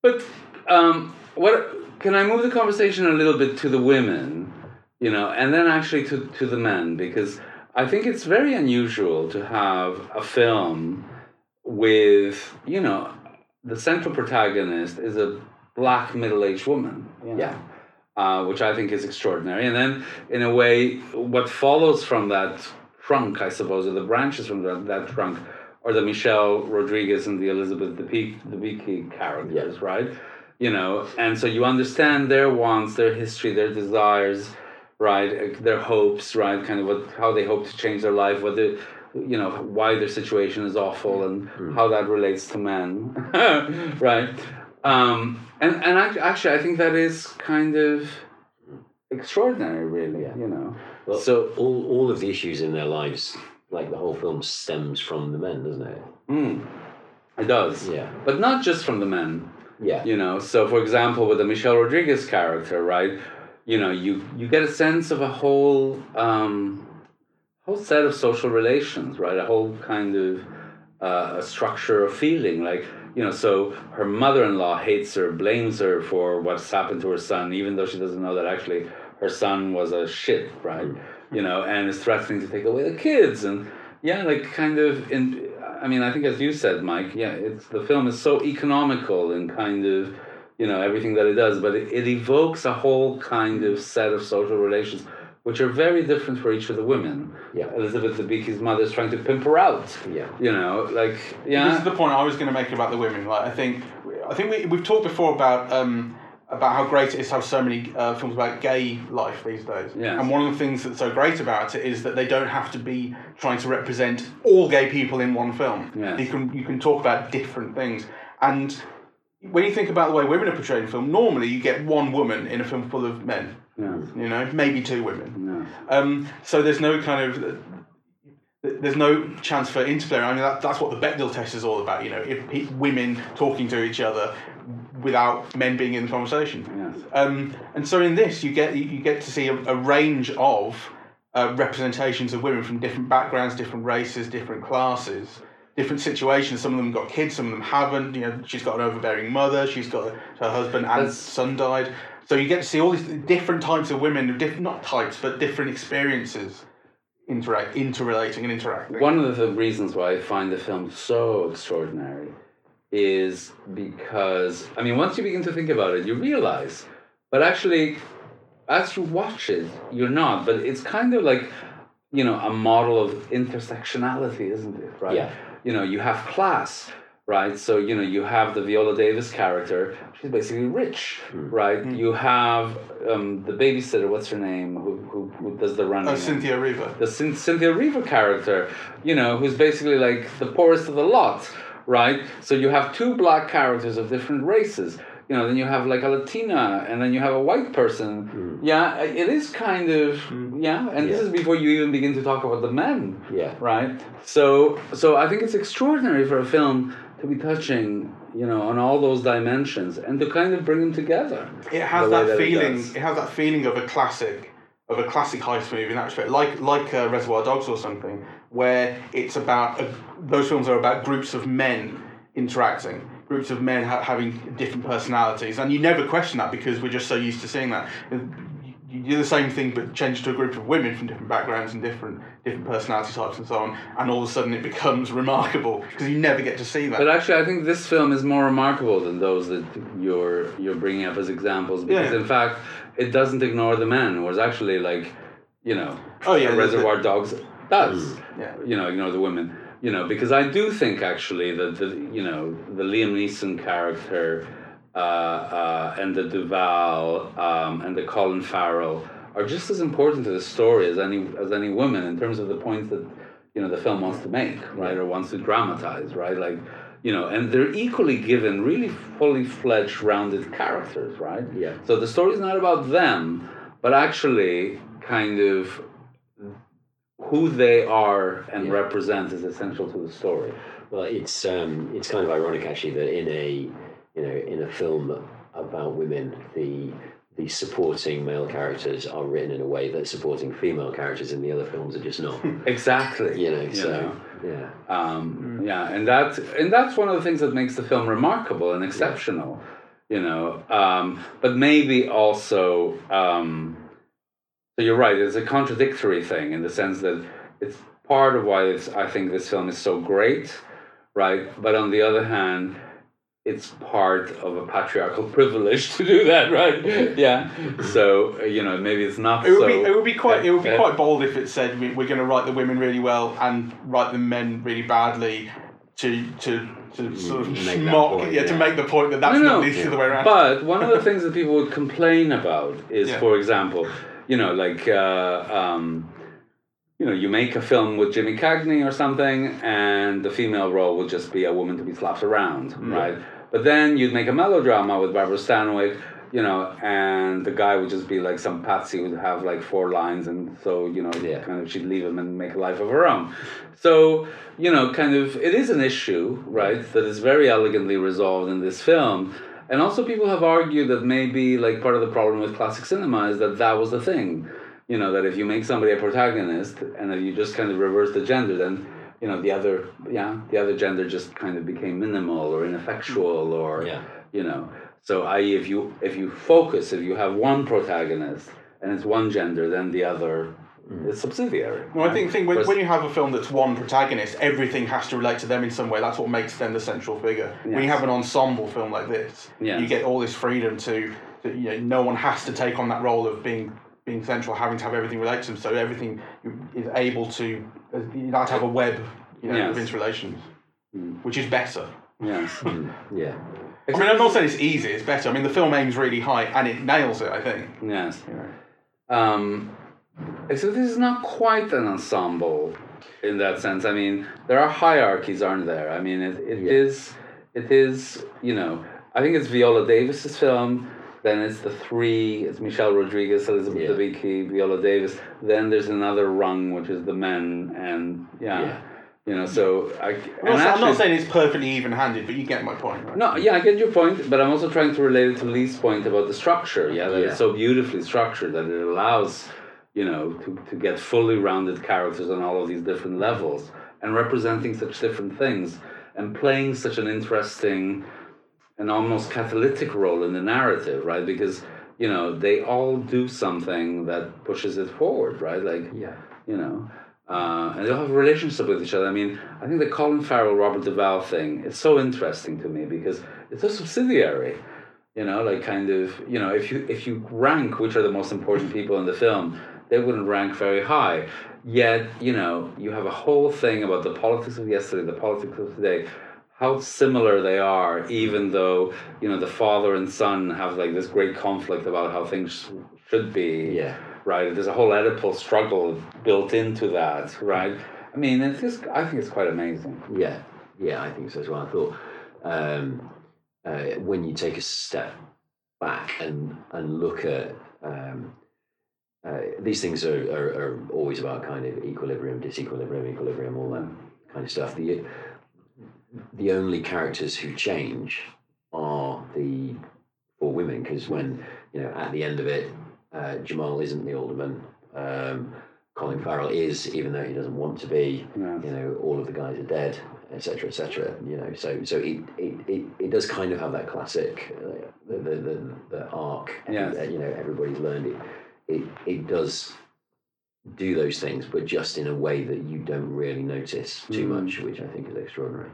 But um, what can I move the conversation a little bit to the women, you know, and then actually to, to the men because I think it's very unusual to have a film with you know the central protagonist is a black middle aged woman. you know, Yeah. Uh, which I think is extraordinary, and then in a way, what follows from that trunk, I suppose, or the branches from that, that trunk, are the Michelle Rodriguez and the Elizabeth Debicki characters, right? You know, and so you understand their wants, their history, their desires, right? Their hopes, right? Kind of what how they hope to change their life, what the you know why their situation is awful and how that relates to men, right? Um, and and act- actually, I think that is kind of extraordinary, really. You know, Well, so all all of the issues in their lives, like the whole film, stems from the men, doesn't it? mm, it does, Yeah. but not just from the men. Yeah. You know, so for example, with the Michelle Rodriguez character, right? You know, you you get a sense of a whole um, whole set of social relations, right? A whole kind of uh, a structure of feeling, like you know. So her mother-in-law hates her, blames her for what's happened to her son, even though she doesn't know that actually her son was a shit, right? Mm-hmm. You know, and is threatening to take away the kids, and yeah, like kind of in. I mean, I think as you said, Mike, yeah, it's the film is so economical and kind of you know everything that it does, but it, it evokes a whole kind of set of social relations which are very different for each of the women. Yeah. Elizabeth Debicki's mother is trying to pimp her out. Yeah. You know, like yeah. This is the point I was going to make about the women. Like, I think, I think we, we've talked before about um, about how great it is to have so many uh, films about gay life these days. Yes. And one of the things that's so great about it is that they don't have to be trying to represent all gay people in one film. Yes. You can you can talk about different things. And when you think about the way women are portrayed in film, normally you get one woman in a film full of men. yeah, You know, maybe two women. yeah. Um, so there's no kind of there's no chance for interplay. I mean, that, that's what the Bechdel test is all about. You know, if pe- women talking to each other without men being in the conversation. Yes. Um, and so in this, you get you get to see a, a range of uh, representations of women from different backgrounds, different races, different classes. Different situations. Some of them got kids, some of them haven't. You know, she's got an overbearing mother. She's got her husband and That's- son died. So you get to see all these different types of women, diff- not types, but different experiences interact, interrelating and interacting. One of the reasons why I find the film so extraordinary is because I mean, once you begin to think about it, you realize, but actually, as you watch it, you're not. But it's kind of like, you know, a model of intersectionality, isn't it? Right? Yeah. You know, you have class, right? So you know you have the Viola Davis character. She's basically rich, right? You have um, the babysitter. What's her name? Who who, who does the running? Oh, Cynthia Erivo. the Cyn- Cynthia Erivo character, you know, who's basically like the poorest of the lot, right? So you have two black characters of different races. You know, then you have like a Latina, and then you have a white person. Yeah, it is kind of yeah, and this is before you even begin to talk about the men Yeah. right? So, so I think it's extraordinary for a film to be touching, you know, on all those dimensions and to kind of bring them together. It has The that that feeling. does. It, has that feeling of a classic, of a classic heist movie in that respect, like like uh, Reservoir Dogs or something, where it's about a, those films are about groups of men interacting, groups of men ha- having different personalities, and you never question that because we're just so used to seeing that. You- do the same thing, but change to a group of women from different backgrounds and different different personality types and so on, and all of a sudden it becomes remarkable because you never get to see that. But actually, I think this film is more remarkable than those that you're you're bringing up as examples because, Yeah. in fact, it doesn't ignore the men. Whereas actually, like, you know, Oh, yeah, Reservoir Dogs does. Yeah. You know, ignore the women. You know, because I do think actually that the you know the Liam Neeson character. Uh, uh, and the Duvall um, and the Colin Farrell are just as important to the story as any as any woman in terms of the points that you know the film wants to make, right, or wants to dramatize, right? Like, you know, and they're equally given really fully fledged, rounded characters, right? Yeah. So the story is not about them, but actually kind of who they are and Yeah. represent is essential to the story. Well, it's um, it's kind of ironic actually that in a you know in a film about women, the the supporting male characters are written in a way that supporting female characters in the other films are just not. Exactly. You know, so know. yeah, Um, Yeah, and that and that's one of the things that makes the film remarkable and exceptional, you know. Um, but maybe also, um, so you're right. It's a contradictory thing in the sense that it's part of why it's, I think this film is so great, right? But on the other hand, it's part of a patriarchal privilege to do that, right? Yeah. So uh, you know, maybe it's not It would so. be it would be quite it would be quite bold if it said we, we're going to write the women really well and write the men really badly to to to sort of mock point, yeah, to make the point that that's No, not no. the other way around. But one of the things that people would complain about is, Yeah. for example, you know, like, uh, um, you know, you make a film with Jimmy Cagney or something, and the female role would just be a woman to be slapped around, Mm. right? But then you'd make a melodrama with Barbara Stanwyck, you know, and the guy would just be like some patsy who'd have like four lines, and so you know, Yeah. kind of she'd leave him and make a life of her own. So you know, kind of, it is an issue, right, that is very elegantly resolved in this film. And also, people have argued that maybe like part of the problem with classic cinema is that that was the thing, you know, that if you make somebody a protagonist and if you just kind of reverse the gender, then you know the other, yeah, the other gender just kind of became minimal or ineffectual or Yeah. you know. So, i.e., if you if you focus, if you have one protagonist and it's one gender, then the other Mm. is subsidiary. Well, I think, think when, when you have a film that's one protagonist, everything has to relate to them in some way. That's what makes them the central figure. When you have an ensemble film like this, Yes. you get all this freedom to, to, you know, no one has to take on that role of being being central, having to have everything relate to them. So everything is able to, uh, you like to have a web, you know, Yes. of interrelations, mm. which is better. Yes. Mm. yeah. I mean, I'm not saying it's easy. It's better. I mean, the film aims really high and it nails it. I think. Yes. Um, so this is not quite an ensemble in that sense. I mean, there are hierarchies, aren't there? I mean, it, it Yeah. is, it is, you know, I think it's Viola Davis's film. Then it's the three. It's Michelle Rodriguez, Elizabeth Yeah. Debicki, Viola Davis. Then there's another rung, which is the men, and yeah, Yeah. you know. So I, I'm I'm not saying it's perfectly even-handed, but you get my point. Right? no, yeah, I get your point, but I'm also trying to relate it to Lee's point about the structure. Yeah, that Yeah. it's so beautifully structured that it allows, you know, to, to get fully rounded characters on all of these different levels and representing such different things and playing such an interesting and almost catalytic role in the narrative, right? Because, you know, they all do something that pushes it forward, right? Like, Yeah. you know. Uh, and they all have a relationship with each other. I mean, I think the Colin Farrell Robert Duvall thing is so interesting to me because it's a subsidiary. You know, like kind of you know, if you if you rank which are the most important people in the film, they wouldn't rank very high. Yet, you know, you have a whole thing about the politics of yesterday, the politics of today, how similar they are, even though you know the father and son have like this great conflict about how things should be. Yeah. Right. There's a whole Oedipal struggle built into that. Right. I mean, it's just, I think it's quite amazing. Yeah, yeah, I think so as well. I thought um, uh, when you take a step back and and look at um, uh, these things are, are, are always about kind of equilibrium, disequilibrium, equilibrium, all that kind of stuff. The the only characters who change are the four women because when you know at the end of it, uh, Jamal isn't the alderman. Um, Colin Farrell is, even though he doesn't want to be. Yeah. You know, all of the guys are dead, etc., etc. You know, so so it, it, it, it does kind of have that classic, uh, the, the the the arc. Yes. that, you know, everybody's learned it. It it does do those things, but just in a way that you don't really notice too Mm. much, which I think is extraordinary.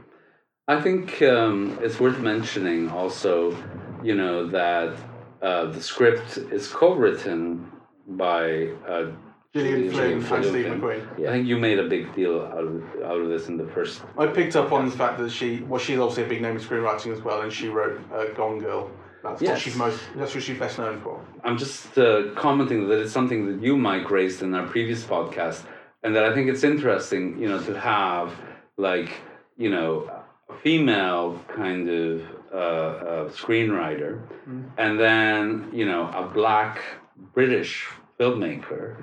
I think um, it's worth mentioning also, you know, that uh, the script is co-written by uh, Gillian Gillian Flynn Flynn. and Steve McQueen. Yeah. I think you made a big deal out of, out of this in the first. I picked up on the fact that she, well, she's obviously a big name in screenwriting as well, and she wrote uh, Gone Girl. That's what she's most. That's what she's best known for. I'm just uh, commenting that it's something that you, Mike, raised in our previous podcast, and that I think it's interesting, you know, to have like, you know, a female kind of uh, uh, screenwriter, and then you know a black British filmmaker,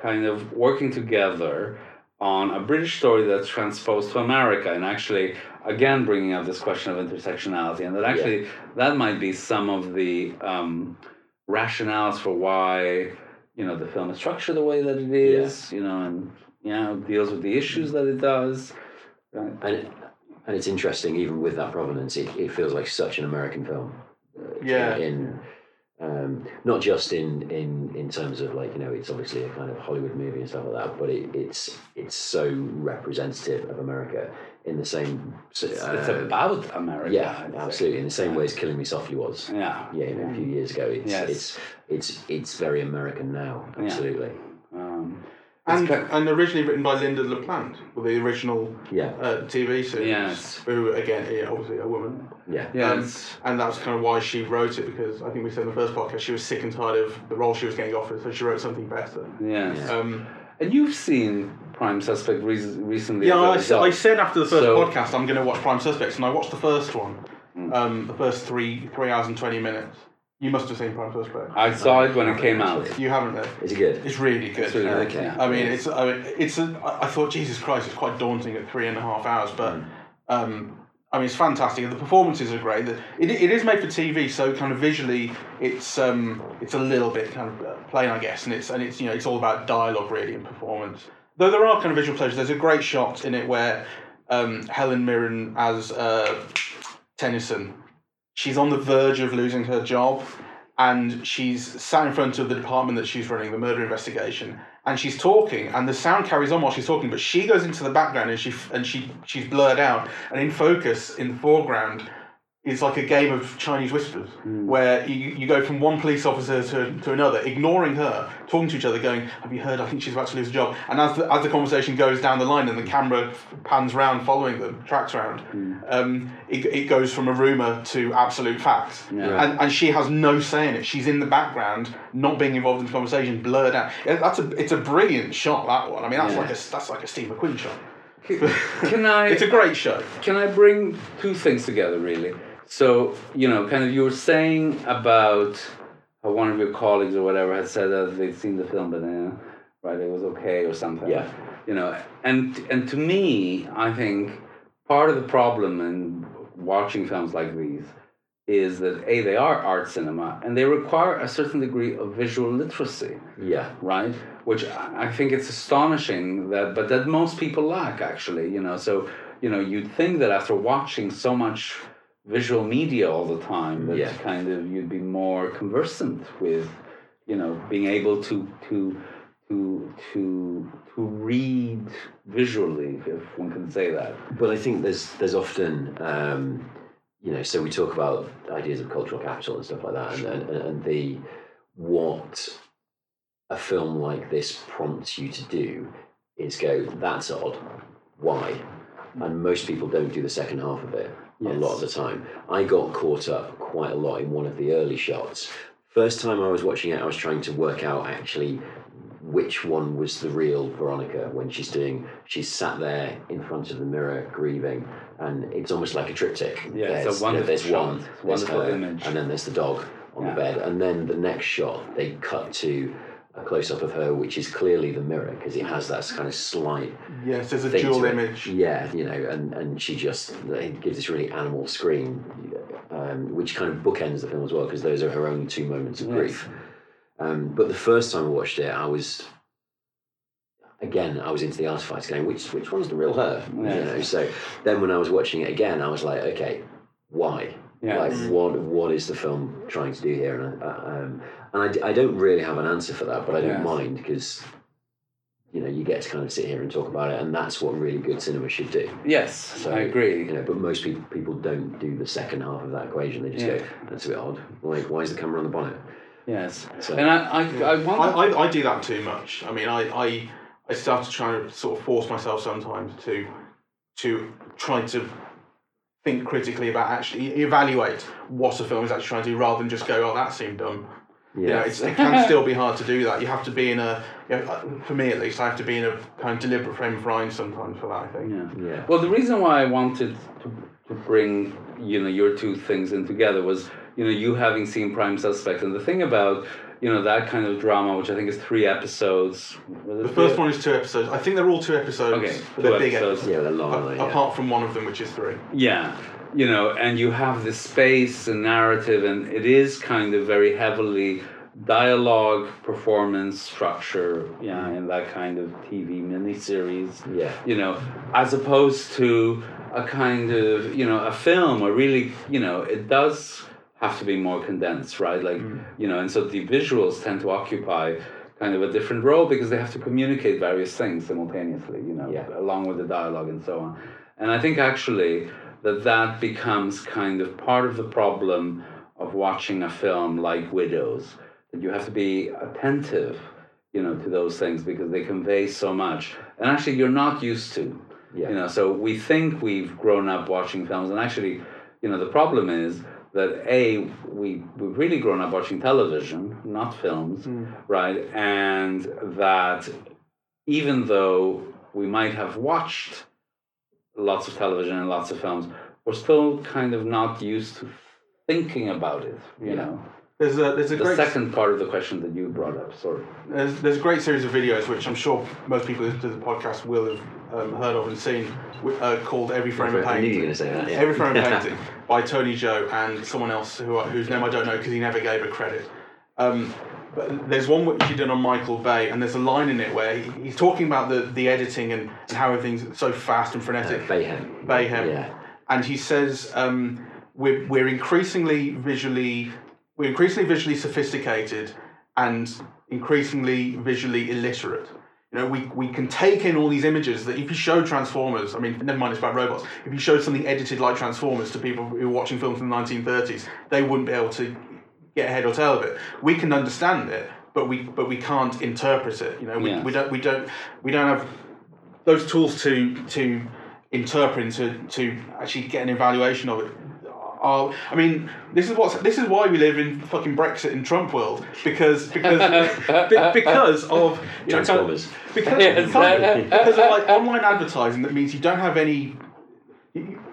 kind of working together on a British story that's transposed to America, and actually, again, bringing up this question of intersectionality, and that actually that might be some of the um, rationales for why you know the film is structured the way that it is, you know, and you know deals with the issues that it does. Right. And and it's interesting, even with that provenance, it, it feels like such an American film. uh, Yeah. In um, not just in, in in terms of like you know it's obviously a kind of Hollywood movie and stuff like that, but it, it's it's so representative of America in the same. Uh, It's about America. yeah, absolutely. In the same way as Killing Me Softly was. Yeah. Yeah, you know, a few years ago. It's Yes. it's it's it's very American now. Yeah. Absolutely. Um, And, ki- and originally written by Lynda La Plante, with the original Yeah. uh, TV series. Yes. Who, again, yeah, obviously a woman. Yeah. yes. And that's kind of why she wrote it, because I think we said in the first podcast she was sick and tired of the role she was getting offered, so she wrote something better. yes. Um, And you've seen Prime Suspect re- recently. yeah, I, I, a s- I result. said after the first So- podcast I'm going to watch Prime Suspects, and I watched the first one, um, the first three three hours and 20 minutes. You must have seen Prime Suspects. I saw it when it came out. You haven't, then? Is it good? It's really good. It's really good, Okay. I mean, it's I mean, it's a, I I thought Jesus Christ, it's quite daunting at three and a half hours, but um, I mean, it's fantastic. The performances are great. The- It, it is made for TV, so kind of visually, it's um, it's a little bit kind of uh, plain, I guess, and it's and it's you know it's all about dialogue really and performance. Though there are kind of visual pleasures. There's a great shot in it where um, Helen Mirren as uh, Tennison, she's on the verge of losing her job, and she's sat in front of the department that she's running, the murder investigation, and she's talking, and the sound carries on while she's talking, but she goes into the background and she and she she's blurred out, and in focus in the foreground is like a game of Chinese whispers, where you, you go from one police officer to, to another, ignoring her, talking to each other, going, "Have you heard? I think she's about to lose a job." And as the, as the conversation goes down the line and the camera pans round, following them, tracks round, um, it, it goes from a rumor to absolute fact. Yeah. And, and she has no say in it. She's in the background, not being involved in the conversation, blurred out. Yeah, That's a it's a brilliant shot. That one. I mean, that's Yeah. like a that's like a Steve McQueen shot. Can I? It's a great show. can I bring two things together really? So, you know, kind of you were saying about one of your colleagues or whatever had said that they'd seen the film, but uh, right, it was okay or something. Yeah. You know, and and to me, I think part of the problem in watching films like these is that a they are art cinema and they require a certain degree of visual literacy Yeah. right? Which I think it's astonishing that, but that most people lack actually. You know, so you know you'd think that after watching so much visual media all the time, that Yeah. kind of you'd be more conversant with, you know, being able to to to to to read visually, if one can say that. But I think there's there's often um, you know so we talk about ideas of cultural capital and stuff like that and, and, and the what a film like this prompts you to do is go that's odd why and most people don't do the second half of it a lot of the time. I got caught up quite a lot in one of the early shots. First time I was watching it, I was trying to work out actually which one was the real Veronica when she's doing. She's sat there in front of the mirror grieving, and it's almost like a triptych. Yeah, it's a there's, wonderful there's one, there's her, image. and then there's the dog on Yeah. the bed, and then the next shot they cut to a close up of her, which is clearly the mirror because it has that kind of slight Yes, there's a thing dual image. Yeah, you know, and, and she just it gives this really animal scream, um, which kind of bookends the film as well because those are her only two moments of Yes. grief. Um, but the first time I watched it, I was again I was into the artifacts going, which which one's the real her? You know, so then when I was watching it again, I was like, okay, why? Yeah. Like what what is the film trying to do here? And I, um, and I, d- I don't really have an answer for that, but I don't Yes. mind because you know you get to kind of sit here and talk about it, and that's what really good cinema should do. Yes, So, I agree. You know, but most people people don't do the second half of that equation. They just Yeah. go, "That's a bit odd. Like, why is the camera on the bonnet?" Yes, So- and I, I, I I, want. I, I do that too much. I mean, I, I, I start to try to sort of force myself sometimes to, to try to think critically about actually evaluate what a film is actually trying to do rather than just go, oh, that seemed dumb. You know, it's, it can still be hard to do that. You have to be in a, you know, uh, for me at least, I have to be in a kind of deliberate frame of mind sometimes for that, I think. yeah. yeah, Well, the reason why I wanted to, to bring you know your two things in together was you know you having seen Prime Suspect, and the thing about you know that kind of drama, which I think is three episodes. The first one is two episodes. I think they're all two episodes. Okay, but two they're big episodes. episodes. yeah, they're long, A- aren't they? Yeah. Apart from one of them, which is three. Yeah, you know, and you have this space and narrative, and it is kind of very heavily dialogue, performance, structure, yeah, mm-hmm. in that kind of TV miniseries. yeah, You know, as opposed to a kind of you know a film, or really, you know, it does have to be more condensed, right? Like mm. you know, and so the visuals tend to occupy kind of a different role because they have to communicate various things simultaneously, you know, Yeah. along with the dialogue and so on. And I think actually that that becomes kind of part of the problem of watching a film like Widows, that you have to be attentive, you know, to those things because they convey so much. And actually, you're not used to, yeah, you know. So we think we've grown up watching films, and actually, you know, the problem is that a we we've really grown up watching television, not films, hmm. right? And that even though we might have watched lots of television and lots of films, we're still kind of not used to thinking about it. You Yeah. know, There's a there's a the great second part of the question that you brought up. Sorry. There's, there's a great series of videos which I'm sure most people to the podcast will have um, heard of and seen, uh, called Every Frame of I knew you Painting. were going to say that. Yeah. Every Frame of Painting by Tony Zhou and someone else who I- whose name I don't know because he never gave a credit. Um, but there's one which he did on Michael Bay, and there's a line in it where he, he's talking about the, the editing and, and how everything's so fast and frenetic. Uh, Bayhem. Bayhem. Yeah. And he says um, we're, we're increasingly visually we're increasingly visually sophisticated and increasingly visually illiterate. You know, we, we can take in all these images that if you show Transformers, I mean, never mind it's about robots, if you showed something edited like Transformers to people who were watching films in the 1930s, they wouldn't be able to get a head or tail of it. We can understand it, but we but we can't interpret it. You know, we, Yes. we don't we don't we don't have those tools to to interpret to to actually get an evaluation of it. Are, I mean, this is what's this is why we live in fucking Brexit and Trump world because because because of you know, Transformers. because, Yes. because, because of like online advertising that means you don't have any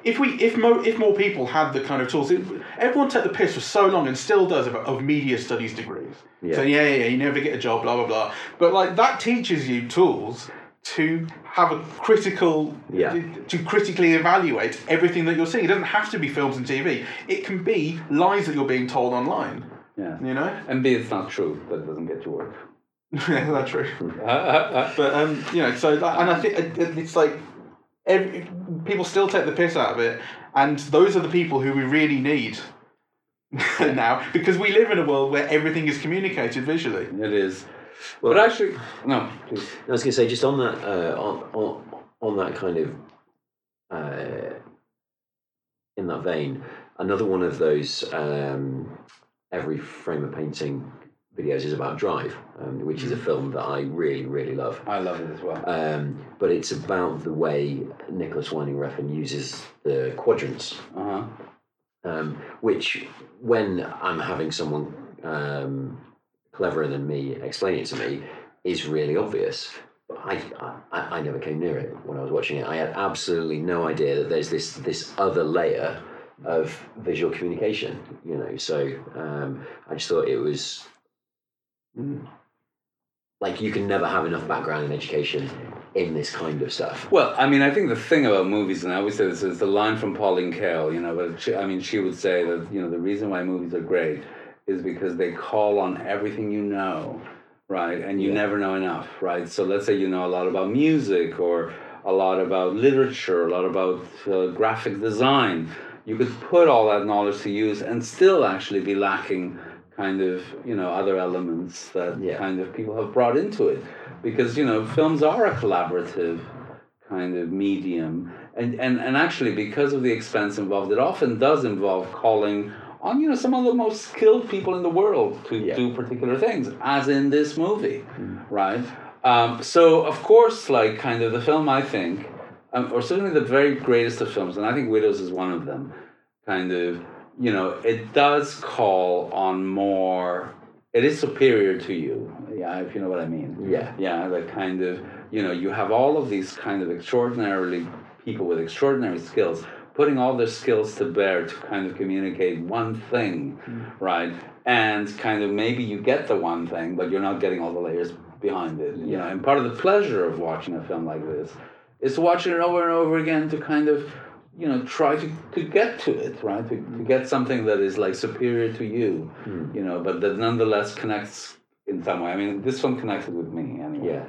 if we if mo, if more people had the kind of tools it, everyone took the piss for so long and still does of, of media studies degrees Yeah. so yeah, yeah yeah you never get a job blah blah blah but like that teaches you tools to have a critical Yeah. to critically evaluate everything that you're seeing it doesn't have to be films and tv it can be lies that you're being told online Yeah. you know And B, it's not true. That doesn't get you work. yeah that's true Uh, uh, uh. But um, you know, so that, and I think it- it- it's like every, people still take the piss out of it, and those are the people who we really need now because we live in a world where everything is communicated visually. It is. Well- but actually, no, please. I was going to say, just on that, uh, on, on on that kind of, uh, in that vein, another one of those um, every frame of painting videos is about Drive, um, which is a film that I really, really love. I love it as well. Um, but it's about the way Nicolas Winding Refn uses the quadrants, Uh huh. um, which when I'm having someone um, cleverer than me explain it to me, is really obvious. I, I, I never came near it when I was watching it. I had absolutely no idea that there's this this other layer of visual communication. You know, so um, I just thought it was mm, like you can never have enough background in education in this kind of stuff. Well, I mean, I think the thing about movies, and I always say this, is the line from Pauline Kael, you know, but she, I mean, she would say that, you know, the reason why movies are great is because they call on everything you know, right? And you Yeah. never know enough, right? So let's say you know a lot about music or a lot about literature, a lot about uh, graphic design. You could put all that knowledge to use and still actually be lacking kind of, you know, other elements that Yeah. kind of people have brought into it. Because, you know, films are a collaborative kind of medium. And, and, and actually, because of the expense involved, it often does involve calling on, you know, some of the most skilled people in the world to Yeah. do particular things, as in this movie, right? Um, so, of course, like, kind of the film, I think, um, or certainly the very greatest of films, and I think Widows is one of them, kind of, you know, it does call on more, it is superior to you, yeah, if you know what I mean Yeah, yeah that kind of you know you have all of these kind of extraordinarily people with extraordinary skills putting all their skills to bear to kind of communicate one thing mm-hmm. right? And kind of maybe you get the one thing but you're not getting all the layers behind it you know? And part of the pleasure of watching a film like this is watching it over and over again to kind of you know try to, to get to it right? To, to mm-hmm. get something that is like superior to you mm-hmm. you know but that nonetheless connects in some way. I mean this one connected with me anyway. Yeah,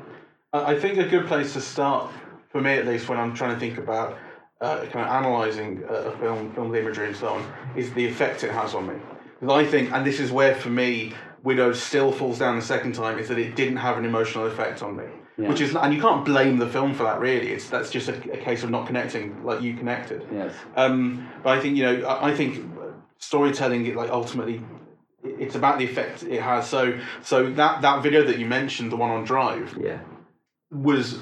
I think a good place to start, for me at least, when I'm trying to think about uh, kind of analysing a a film, filmed imagery and so on, is the effect it has on me. Because I think, and this is where for me, Widows still falls down the second time, is that it didn't have an emotional effect on me. Which is, and you can't blame the film for that really. It's that's just a, a case of not connecting like you connected. yes Um, but I think you know, I, I think storytelling, it like ultimately, it- it's about the effect it has. So, so that that video that you mentioned, the one on Drive, yeah, was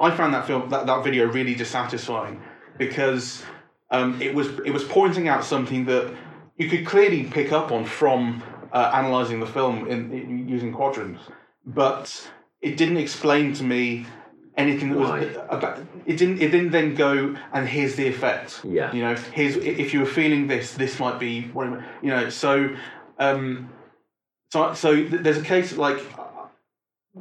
I found that film that, that video really dissatisfying because um, it was it was pointing out something that you could clearly pick up on from uh, analyzing the film in, in using quadrants, but it didn't explain to me anything that Why? was about it didn't it didn't then go and here's the effect Yeah. you know here's if you were feeling this this might be what you know so um so so there's a case like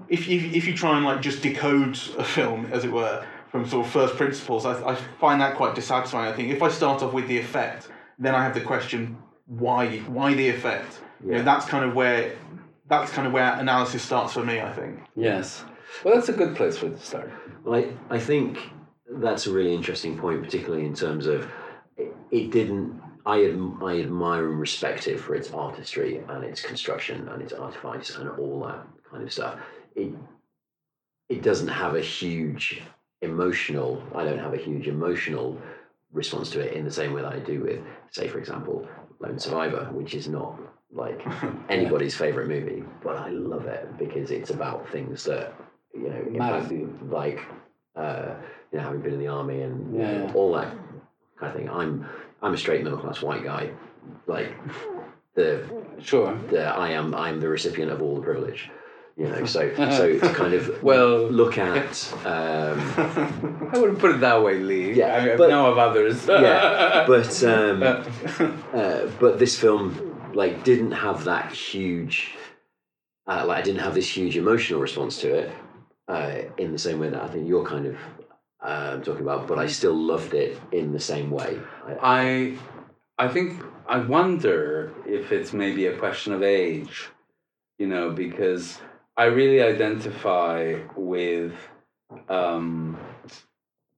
if you if you try and like just decode a film, as it were, from sort of first principles, I, I find that quite dissatisfying. I think if I start off with the effect, then I have the question why why the effect. You know, that's kind of where that's kind of where analysis starts for me. I think. yes well that's a good place for it to start Well, I, I think that's a really interesting point, particularly in terms of it, it didn't. I, adm- I admire and respect it for its artistry and its construction and its artifice and all that kind of stuff. It it doesn't have a huge emotional. I don't have a huge emotional response to it in the same way that I do with, say, for example, Lone Survivor, which is not like anybody's favorite movie, but I love it because it's about things that you know impact like uh, you know having been in the army and you Yeah, know, yeah. all that kind of thing. I'm I'm a straight middle class white guy, like the sure the I am I'm the recipient of all the privilege. You know, so so to kind of Well, look at um, i wouldn't put it that way lee Yeah, i, but- know of others yeah, but um, uh, but this film like didn't have that huge uh, like I didn't have this huge emotional response to it uh, in the same way that I think you're kind of um, talking about, but I still loved it in the same way. I I think I wonder if it's maybe a question of age, you know, because I really identify with um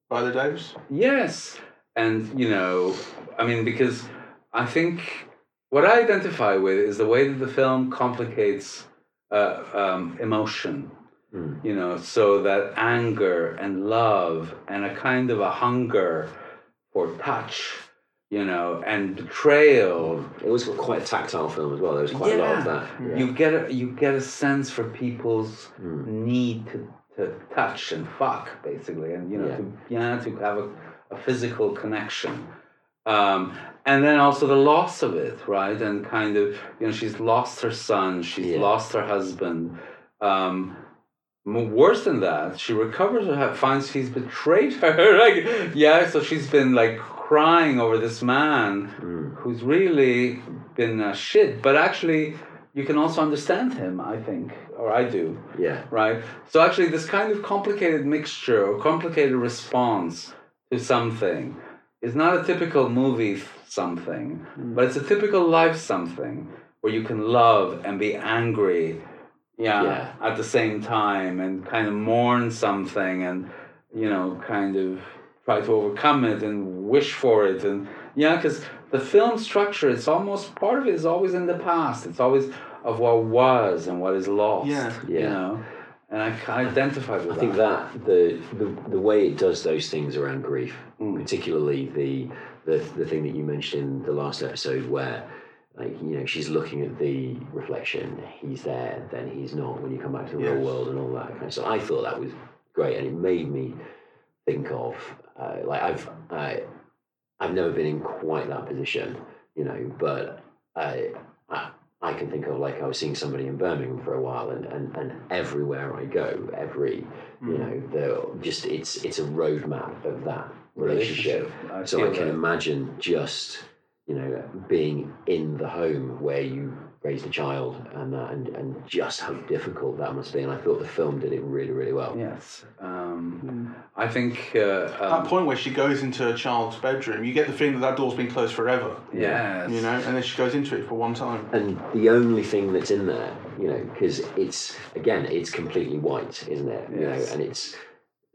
Viola Davis. yes, and you know, I mean because I think what I identify with is the way that the film complicates uh, um, emotion Mm. you know, so that anger and love and a kind of a hunger for touch, you know, and betrayal. It was quite a tactile film as well. There was quite a lot of that. Yeah. You get a you get a sense for people's need to, to touch and fuck, basically, and you know, Yeah. to yeah, to have a, a physical connection. Um, and then also the loss of it, right? And kind of, you know, she's lost her son, she's Yeah. lost her husband. Um, worse than that, she recovers her, finds he's betrayed her. like, yeah, so she's been like crying over this man Mm. who's really been a shit. But actually, you can also understand him, I think, or I do, Yeah. right? So actually, this kind of complicated mixture or complicated response to something is not a typical movie something, but it's a typical life something where you can love and be angry, yeah, Yeah. at the same time, and kind of mourn something, and you know, kind of try to overcome it and wish for it, and yeah, because the film structure, it's almost part of it is always in the past. It's always of what was and what is lost. Yeah. you Yeah. know, and I can identify with I think that the, the the way it does those things around grief, Mm. particularly the, the the thing that you mentioned in the last episode, where like you know she's looking at the reflection, he's there, then he's not. When you come back to the real world and all that kind of stuff, I thought that was great, and it made me think of uh, like I've I, I've never been in quite that position, you know, but I. I I can think of like I was seeing somebody in Birmingham for a while, and, and, and everywhere I go, every you know, the just it's it's a roadmap of that relationship. I So I can that. imagine just you know being in the home where you raised a child and that, and and just how difficult that must be. And I thought the film did it really really well. Yes, um, I think. Uh, That um, point where she goes into her child's bedroom, you get the feeling that that door's been closed forever. yes, You know, and then she goes into it for one time. And the only thing that's in there, you know, because it's again, it's completely white, isn't it? You know, and it's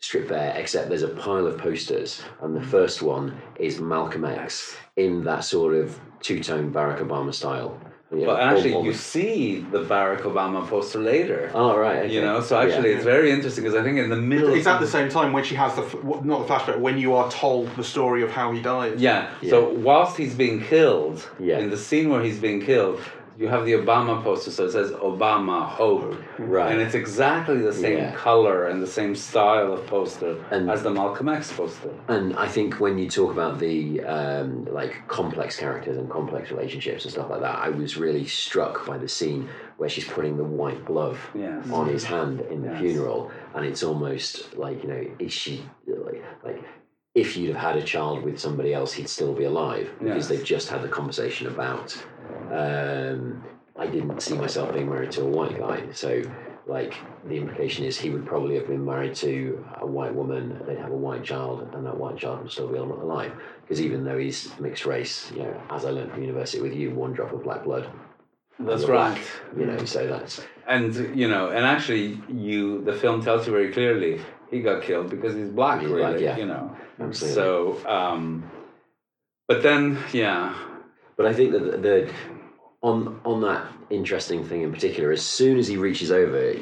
stripped bare, except there's a pile of posters, and the first one is Malcolm X in that sort of two-tone Barack Obama style. You know, But actually, you see the Barack Obama poster later. Oh right, okay. You know, so actually, Yeah. it's very interesting because I think in the middle. It's at the same time when she has the, not the flashback, when you are told the story of how he died. Yeah. So whilst he's being killed, Yeah. in the scene where he's being killed, you have the Obama poster, so it says Obama Hope, Right. and it's exactly the same Yeah. color and the same style of poster And- as the Malcolm X poster. And I think when you talk about the um, like complex characters and complex relationships and stuff like that, I was really struck by the scene where she's putting the white glove Yes. on his hand in the Yes. funeral, and it's almost like you know, is she like like if you'd have had a child with somebody else, he'd still be alive because Yes. they've just had the conversation about. Um, I didn't see myself being married to a white guy, so like the implication is he would probably have been married to a white woman. They'd have a white child, and that white child would still be al- alive. Because even though he's mixed race, you know, as I learned from university with you, one drop of black blood. That's right. black, You know, so that's And you know, and actually, you the film tells you very clearly he got killed because he's black, He's really. black, yeah. You know. Absolutely. So, um, but then, yeah, But I think that the, the on on that interesting thing in particular, as soon as he reaches over,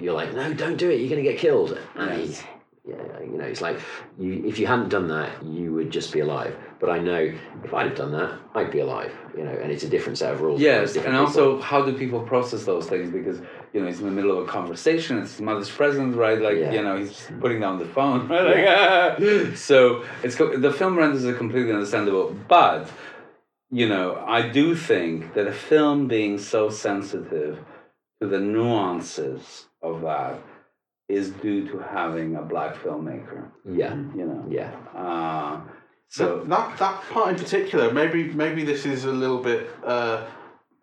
you're like, no, don't do it. You're going to get killed. And Yes. he, yeah, you know, it's like you if you hadn't done that, you would just be alive. But I know if I'd have done that, I'd be alive. You know, and it's a different set of rules. yes, and people. also how do people process those things? Because you know he's in the middle of a conversation. It's his mother's present, right? Like Yeah. you know he's putting down the phone, right? Like, ah. So it's the film renders it completely understandable, but you know I do think that a film being so sensitive to the nuances of that is due to having a black filmmaker. yeah, You know. yeah, Uh, So so that that part in particular, maybe maybe this is a little bit uh,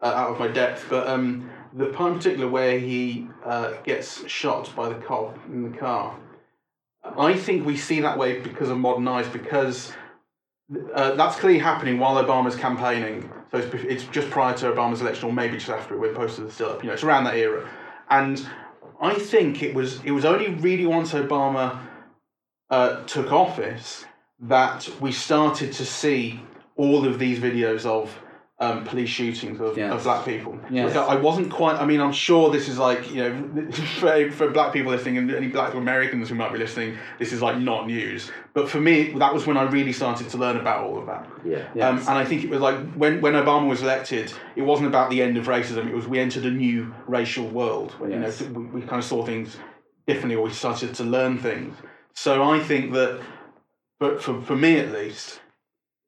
uh, out of my depth, but um, the part in particular where he uh, gets shot by the cop in the car, I think we see that way because of modern eyes, because uh, that's clearly happening while Obama's campaigning. So it's, it's just prior to Obama's election, or maybe just after it, when posters are still up. You know, it's around that era, and I think it was it was only really once Obama uh, took office that we started to see all of these videos of um, police shootings of, Yes. of black people. Yes. Like, I wasn't quite. I mean, I'm sure this is like you know, for, for black people listening and any black Americans who might be listening, this is like not news. But for me, that was when I really started to learn about all of that. Yeah. Yes. Um, and I think it was like when, when Obama was elected, it wasn't about the end of racism. It was we entered a new racial world. Where, Yes. You know, we, we kind of saw things differently, or we started to learn things. So I think that, but for, for me at least,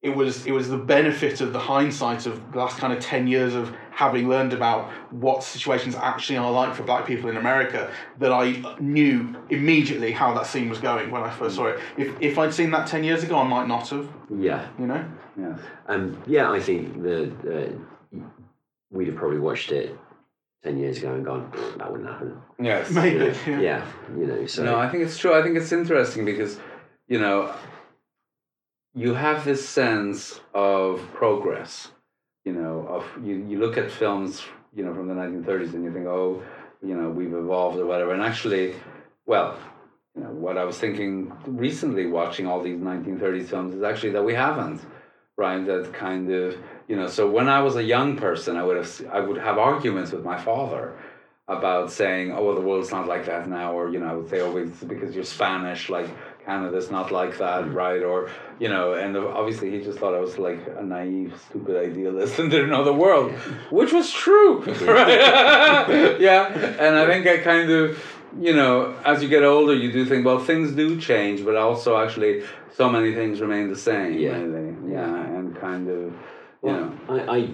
it was it was the benefit of the hindsight of the last kind of ten years of having learned about what situations actually are like for black people in America that I knew immediately how that scene was going when I first saw it. If if I'd seen that ten years ago, I might not have. Yeah. You know. yes. Um, yeah, I think the uh, we'd have probably watched it ten years ago and gone, that wouldn't happen. Yes. Maybe. Yeah, Yeah. you know. So No, I think it's true. I think it's interesting because, you know, you have this sense of progress. You know, of you, you look at films, you know, from the 1930s and you think, oh, you know, we've evolved or whatever. And actually, well, you know, what I was thinking recently watching all these 1930s films is actually that we haven't, right? That kind of, you know, so when I was a young person, I would have, I would have arguments with my father about saying, oh, well, the world's not like that now, or, you know, I would say, oh, because you're Spanish, like Canada's not like that, right? Or, you know, and obviously he just thought I was like a naive, stupid idealist and didn't know the world, which was true, right? yeah. And I think I kind of, you know, as you get older, you do think, well, things do change, but also actually so many things remain the same, Yeah. really. Yeah. And kind of, you Well, know, I, I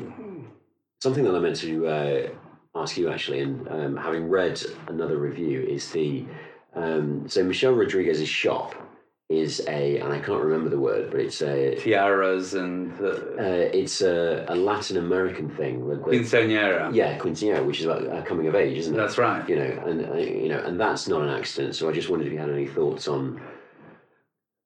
something that I meant to uh, ask you actually, and um, having read another review, is the um, so Michelle Rodriguez's shop is a, and I can't remember the word, but it's a. tiaras and uh, Uh, it's a, a Latin American thing. With, with- quinceañera. yeah, quinceañera, which is about uh, coming of age, isn't it? That's right. You know, and uh, you know, and that's not an accident. So I just wondered if you had any thoughts on.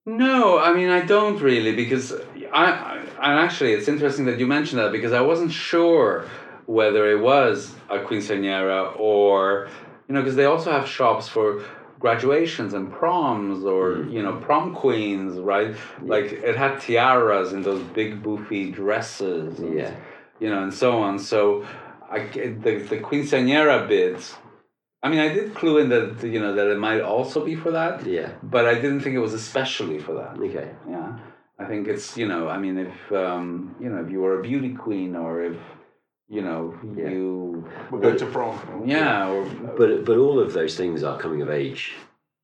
No, I mean I don't really because I, I and actually it's interesting that you mentioned that because I wasn't sure whether it was a quinceañera or you know because they also have shops for graduations and proms or you know prom queens right like it had tiaras and those big boofy dresses and, Yeah. you know and so on so I the the quinceañera bit I mean I did clue in that you know that it might also be for that Yeah. but I didn't think it was especially for that. Okay. Yeah, I think it's you know I mean if um, you know if you were a beauty queen or if you know Yeah. you We're going to prom. yeah or But but all of those things are coming of age.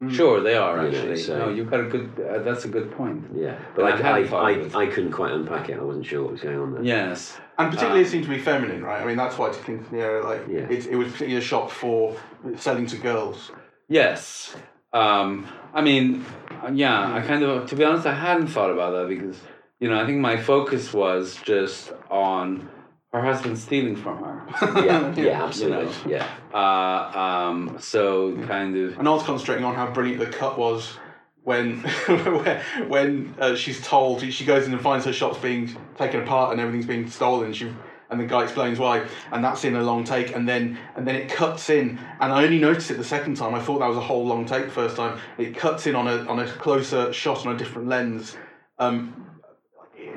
sure they are You know, actually. so- no, you've got a good. Uh, that's a good point. Yeah. But And I I, I, thought of it. I, I couldn't quite unpack it. I wasn't sure what was going on there. Yes. And particularly, Uh, it seemed to be feminine, right? I mean, that's why it's quinceanera. Like, Yeah. it, it was particularly a shop for selling to girls. Yes. Um, I mean, yeah. I kind of, to be honest, I hadn't thought about that because you know I think my focus was just on her husband stealing from her. Yeah. Yeah. Absolutely. Yeah. Uh, um, so kind of And I was concentrating on how brilliant the cut was when when uh, she's told she goes in and finds her shops being taken apart and everything's being stolen. She and the guy explains why, and that's in a long take, and then and then it cuts in, and I only noticed it the second time. I thought that was a whole long take the first time. It cuts in on a on a closer shot on a different lens, um,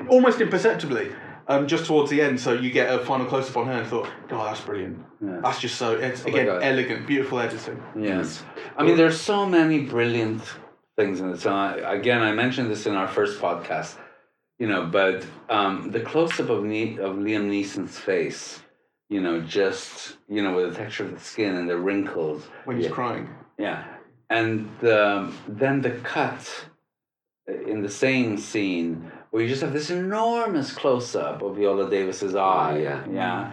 almost imperceptibly. Um, just towards the end, so you get a final close up on her, and I thought, God, that's brilliant. Yes. That's just so. It's Oh again elegant, beautiful editing. Yes. I mean, there's so many brilliant things in it. So, I, again, I mentioned this in our first podcast, you know, but um, the close up of, ne- of Liam Neeson's face, you know, just, you know, with the texture of the skin and the wrinkles. when he's Yeah. crying. Yeah. And um, then the cut in the same scene where you just have this enormous close up of Viola Davis's eye. yeah. Yeah.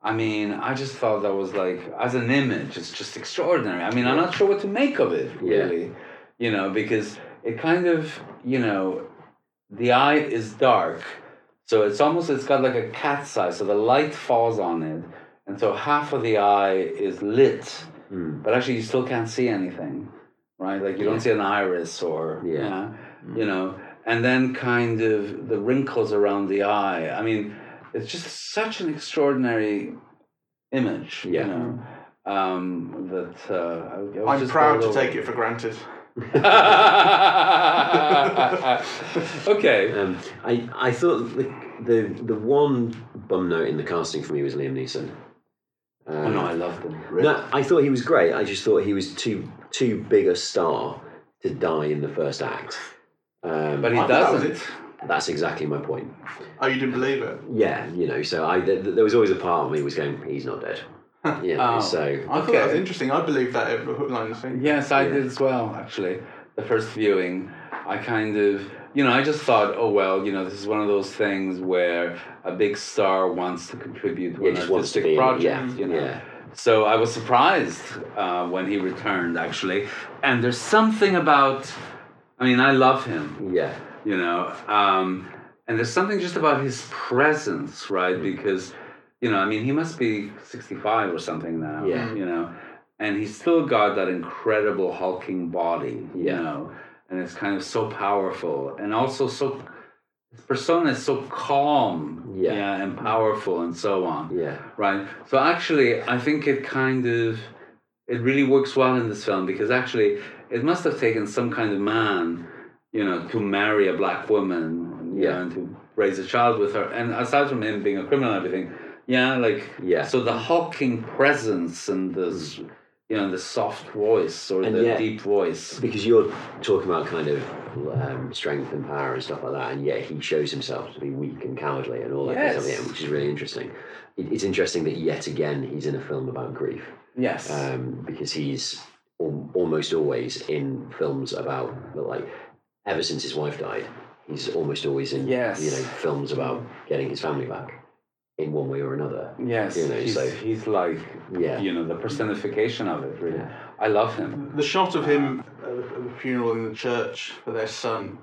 I mean, I just thought that was like, as an image, it's just extraordinary. I mean, I'm not sure what to make of it, really. Yeah. You know, because it kind of, you know, the eye is dark. So it's almost, it's got like a cat's eye. So the light falls on it. And so half of the eye is lit Mm. but actually you still can't see anything, right? Like you don't see an iris or Yeah. yeah, you know, and then kind of the wrinkles around the eye. I mean, it's just such an extraordinary image, Yeah. you know. Um, that uh, I, I was I'm just proud to take it for granted. okay. Um, I I thought the, the the one bum note in the casting for me was Liam Neeson. Um, Oh no, I loved him. no, I thought he was great. I just thought he was too too big a star to die in the first act. Um, But he I thought that was doesn't. it. that's exactly my point. Oh, you didn't believe it? Yeah, you know. So I th- th- there was always a part of me was going, he's not dead. Yeah. Oh. So I thought Okay. that was interesting. I believe that it hook, line, and sinker. Yes, I Yeah. did as well, actually. The first viewing, I kind of, you know, I just thought, oh, well, you know, this is one of those things where a big star wants to contribute to Yeah, an just wants to artistic be in it, project, yeah, you know. yeah. So I was surprised uh, when he returned, actually. And there's something about, I mean, I love him, yeah, you know, um, and there's something just about his presence, right? Because, you know, I mean, he must be 65 or something now, Yeah. you know, and he's still got that incredible hulking body, Yeah. you know, and it's kind of so powerful and also so, his persona is so calm, Yeah. and powerful and so on yeah, right so actually i think it kind of it really works well in this film because actually it must have taken some kind of man you know to marry a black woman you Yeah. know, and to raise a child with her and aside from him being a criminal and everything yeah like Yeah. so the hulking presence and the s- you know the soft voice or And the yet- deep voice because you're talking about kind of um, strength and power and stuff like that, and yet he shows himself to be weak and cowardly and all that kind of Yes. stuff, which is really interesting. It, it's interesting that yet again he's in a film about grief yes um, because he's almost always in films about like ever since his wife died, he's almost always in Yes. you know films about getting his family back in one way or another. yes you know, he's, so- he's like Yeah, you know the personification of it really Yeah. i love him The shot of him at the, funeral in the church for their son,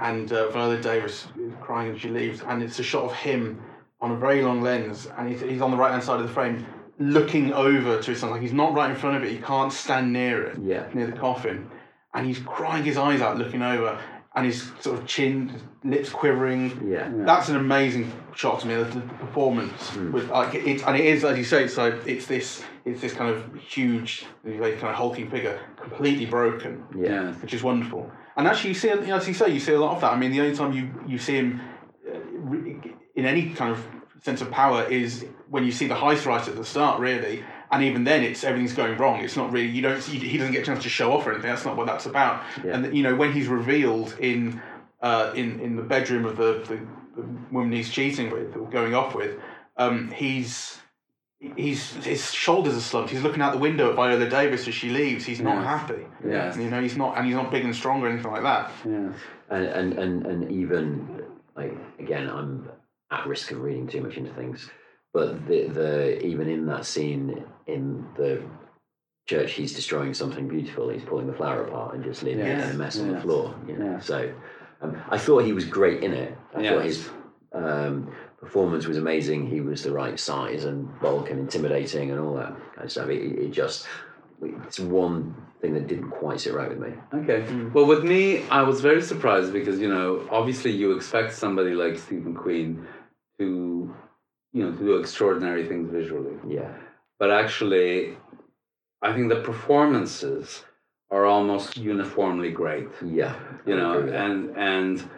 and uh, Viola Davis is crying as she leaves, and it's a shot of him on a very long lens, and he's, he's on the right hand side of the frame, looking over to his son. Like he's not right in front of it, he can't stand near it, yeah, near the coffin, and he's crying his eyes out, looking over, and his sort of chin, lips quivering. yeah, That's an amazing shot to me. The, the performance Hmm. with like it, and it is as you say. So it's this, it's this kind of huge, very kind of hulking figure, completely broken, yeah, which is wonderful. And actually, you see, as you say, you see a lot of that. I mean, the only time you you see him uh, in any kind of sense of power is when you see the heist right at the start, really. And even then, it's everything's going wrong. It's not really you don't see, he doesn't get a chance to show off or anything. That's not what that's about. Yeah. And you know when he's revealed in uh, in in the bedroom of the, the, the woman he's cheating with or going off with, um, he's he's his shoulders are slumped. He's looking out the window at Viola Davis as she leaves. He's not happy. Yes. You know, he's not, and he's not big and strong or anything like that. yeah and and and, and even like again i'm at risk of reading too much into things. But the the even in that scene in the church he's destroying something beautiful. He's pulling the flower apart and just leaving it in a mess on the floor you know? yes. so um, i thought he was great in it. I thought his um, performance was amazing. He was the right size and bulk and intimidating and all that kind of stuff. It, it just it's one thing that didn't quite sit right with me. Okay. Well, with me, I was very surprised because you know, obviously, you expect somebody like Steve McQueen to, you know, to do extraordinary things visually, yeah but actually, I think the performances are almost uniformly great. yeah You know, agree with that. and and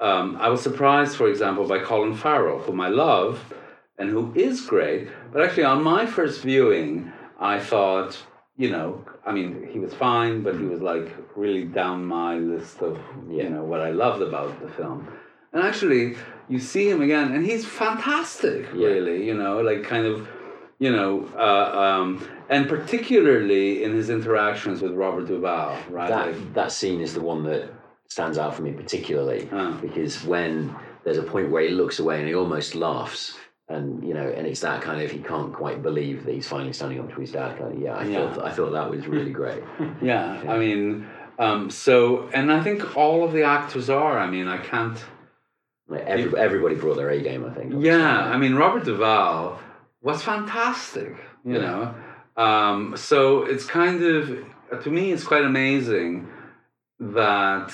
um, I was surprised, for example, by Colin Farrell, whom I love and who is great. But actually, on my first viewing, I thought, you know, I mean, he was fine, but he was like really down my list of, Yeah. you know, what I loved about the film. And actually, you see him again, and he's fantastic, Yeah. really, you know, like kind of, you know, uh, um, and particularly in his interactions with Robert Duvall, right? that Like, that scene is the one that stands out for me particularly Ah. because when there's a point where he looks away and he almost laughs and you know and it's that kind of he can't quite believe that he's finally standing up to his dad yeah I Yeah. thought I thought that was really great Yeah, I mean, um, so, and I think all of the actors are. I mean, I can't. Like every, everybody brought their A game I think Yeah, I mean, Robert Duvall was fantastic, you Yeah. know. Um, so it's kind of, to me, it's quite amazing that,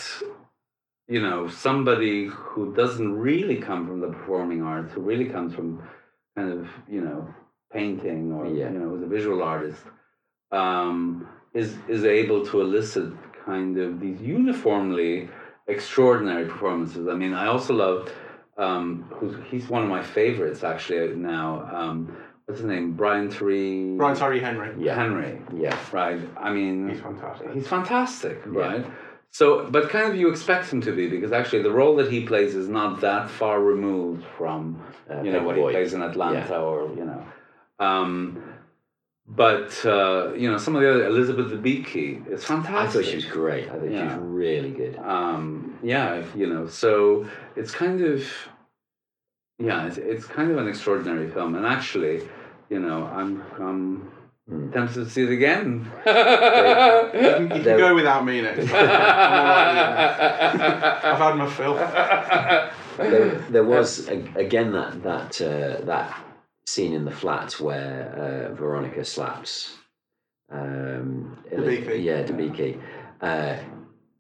you know, somebody who doesn't really come from the performing arts, who really comes from kind of, you know, painting or, Yeah. you know, was a visual artist, um, is, is able to elicit kind of these uniformly extraordinary performances. I mean, I also love um, who's he's one of my favorites actually now. Um, what's his name? Brian Tyree. Brian Tyree Henry. Yeah. Henry. Yeah. Right. I mean, He's fantastic. He's fantastic, right? So, but kind of you expect him to be because actually the role that he plays is not that far removed from Uh, you know Peg what Boyd. he plays in Atlanta Yeah. or you know. Um, but uh, you know some of the other Elizabeth Debicki is fantastic. I thought she was great. I thought she Yeah. was really good. um, yeah, you know, so it's kind of, yeah, it's, it's kind of an extraordinary film, and actually, you know, I'm I'm Hmm. tempted to see it again. You can, you can go without me next time. I'm all right with that. I've had my fill. there, there was again that that uh, that scene in the flat where uh, Veronica slaps um, Debicki. yeah, Debicki, uh,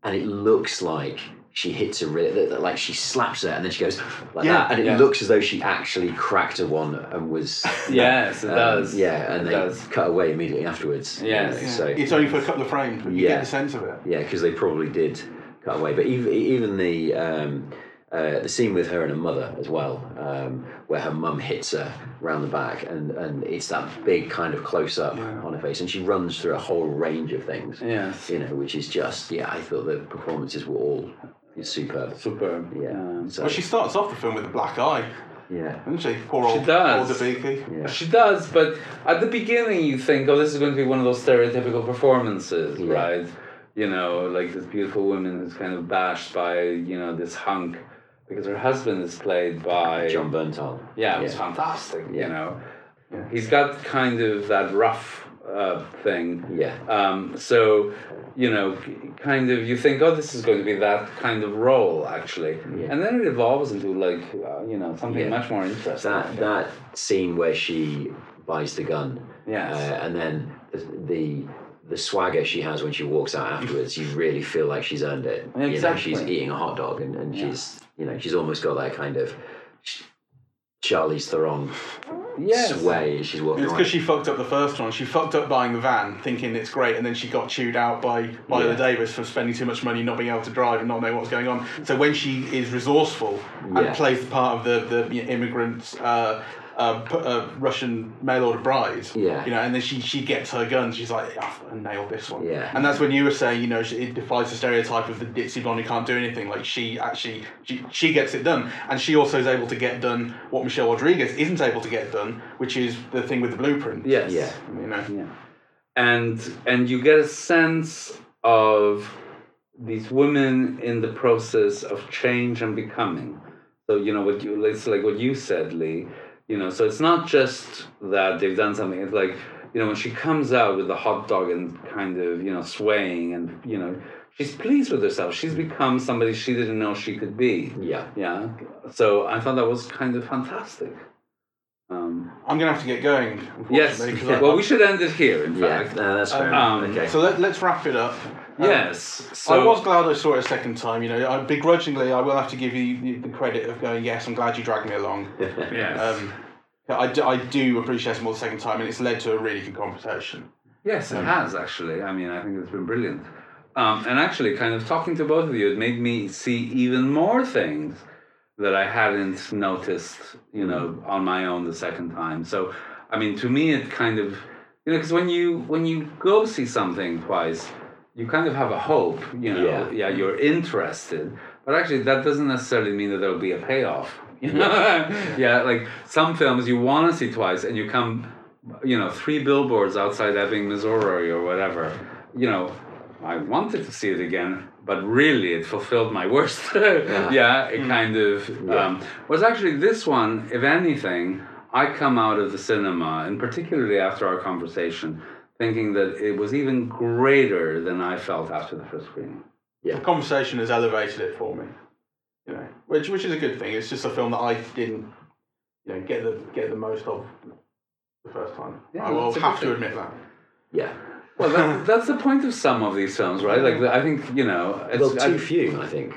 and it looks like she hits a really that- that, like she slaps her and then she goes like Yeah, that, and it yeah. looks as though she actually cracked a one and was yes, it um, does. yeah, and it they does. cut away immediately afterwards. you know, Yeah. so it's only for a couple of frames, but you Yeah. get the sense of it. yeah, because they probably did cut away. But even even the um, uh, the scene with her and her mother as well, um, where her mum hits her round the back, and, and it's that big kind of close up Yeah. on her face, and she runs through a whole range of things. Yes, You know, which is just yeah. I thought the performances were all superb. superb. Yeah. Um, So Well, she starts off the film with a black eye, yeah. doesn't she? Poor old, She does. old Debicki. Yeah. She does, but at the beginning you think, oh, this is going to be one of those stereotypical performances, Yeah. right? You know, like this beautiful woman who's kind of bashed by, you know, this hunk because her husband is played by Jon Bernthal. Yeah, it was Yeah. fantastic. Yeah. You know, Yeah. he's got kind of that rough uh, thing. Yeah. Um, so, you know, kind of you think, oh, this is going to be that kind of role, actually, Yeah. and then it evolves into like, uh, you know, something Yeah. much more interesting. That that scene where she buys the gun, Yes. uh, and then the, the the swagger she has when she walks out afterwards, you really feel like she's earned it. You know, Exactly. she's eating a hot dog, and, and Yeah. she's you know she's almost got that kind of Ch- Charlize Theron yes. sway as she's walking It's because she fucked up the first one. She fucked up buying the van, thinking it's great, and then she got chewed out by Viola Yeah. Davis for spending too much money, not being able to drive, and not knowing what's going on. So when she is resourceful Yeah. and plays the part of the the you immigrant. Uh, uh, p- uh, Russian mail order bride, Yeah. you know, and then she she gets her gun. She's like, "Yeah, I nailed this one." Yeah. and that's when you were saying, you know, she- it defies the stereotype of the ditzy blonde who can't do anything. Like she actually, she, she gets it done, and she also is able to get done what Michelle Rodriguez isn't able to get done, which is the thing with the blueprint. Yes. Yeah. you know. Yeah. And and you get a sense of these women in the process of change and becoming. So you know what you it's like what you said, Lee. You know, so it's not just that they've done something. It's like you know when she comes out with the hot dog and kind of you know swaying and you know she's pleased with herself. She's become somebody she didn't know she could be. yeah, Yeah. So I thought that was kind of fantastic. Um, I'm gonna have to get going. yes. Unfortunately, 'cause I- Well, we should end it here. In yeah. No, that's fair. Um, okay. So let, let's wrap it up. Um, Yes. So I was glad I saw it a second time. You know, I, begrudgingly, I will have to give you the, credit of going. Yes, I'm glad you dragged me along. Yes. Um, I, do, I do appreciate it more the second time, and it's led to a really good conversation. yes, it has actually. I mean, I think it's been brilliant. Um, and actually, kind of talking to both of you, it made me see even more things that I hadn't noticed, you know, on my own the second time. So, I mean, to me, it kind of, you know, because when you when you go see something twice, you kind of have a hope, you know, Yeah. yeah, you're interested, but actually, that doesn't necessarily mean that there'll be a payoff. You know? yeah, like some films you want to see twice, and you come, you know, three billboards outside Ebbing, Missouri, or whatever. You know, I wanted to see it again, but really, it fulfilled my worst. yeah. it kind of. Um, was actually this one, if anything, I come out of the cinema, and particularly after our conversation, thinking that it was even greater than I felt after the first screening. Yeah. The conversation has elevated it for me. You know, which which is a good thing. It's just a film that I didn't, you know, get the get the most of the first time. Yeah, I will have to thing. admit that. yeah. Well, that, that's the point of some of these films, right? Like, I think you know, it's, Well, I- too few, I think.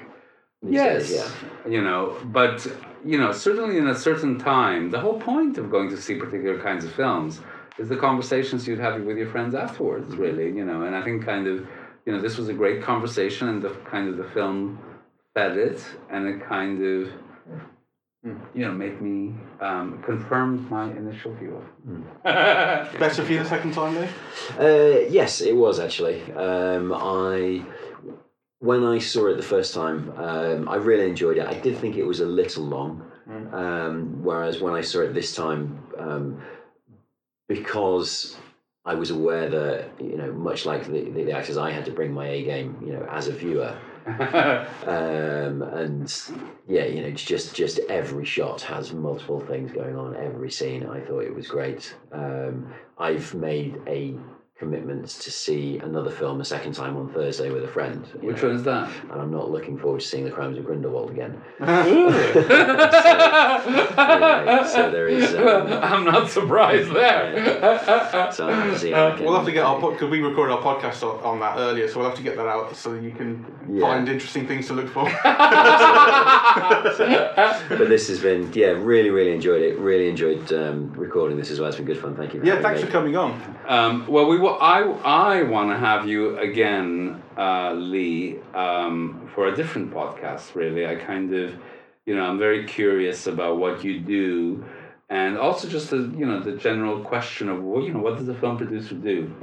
Yes. days, yeah. You know, but you know, certainly in a certain time, the whole point of going to see particular kinds of films is the conversations you'd have with your friends afterwards, really. You know, and I think kind of you know, this was a great conversation, and the kind of the film fed it, and it kind of, you know, made me um, confirmed my initial view of. it. Better for you the second time, Lee? Uh, yes, it was actually. Um, I when I saw it the first time, um, I really enjoyed it. I did think it was a little long, um, whereas when I saw it this time, um, because I was aware that you know, much like the, the, the actors, I had to bring my A game, you know, as a viewer. um, and yeah, you know, just just every shot has multiple things going on. Every scene, I thought it was great. Um, I've made a commitment to see another film a second time on Thursday with a friend. Which know, one is that? And I'm not looking forward to seeing the Crimes of Grindelwald again. Anyway, Anyway, so there is. Um, I'm not surprised there. so I'm seeing it again. We'll have to get our because we recorded our podcast on, on that earlier, so we'll have to get that out so you can Yeah. find interesting things to look for. But this has been, yeah, really, really enjoyed it. Really enjoyed um, recording this as well. It's been good fun. Thank you. yeah, thanks me. for coming on. Um, well, we I I want to have you again, uh, Lee, um, for a different podcast. Really, I kind of, you know, I'm very curious about what you do, and also just the you know the general question of what you know what does a film producer do.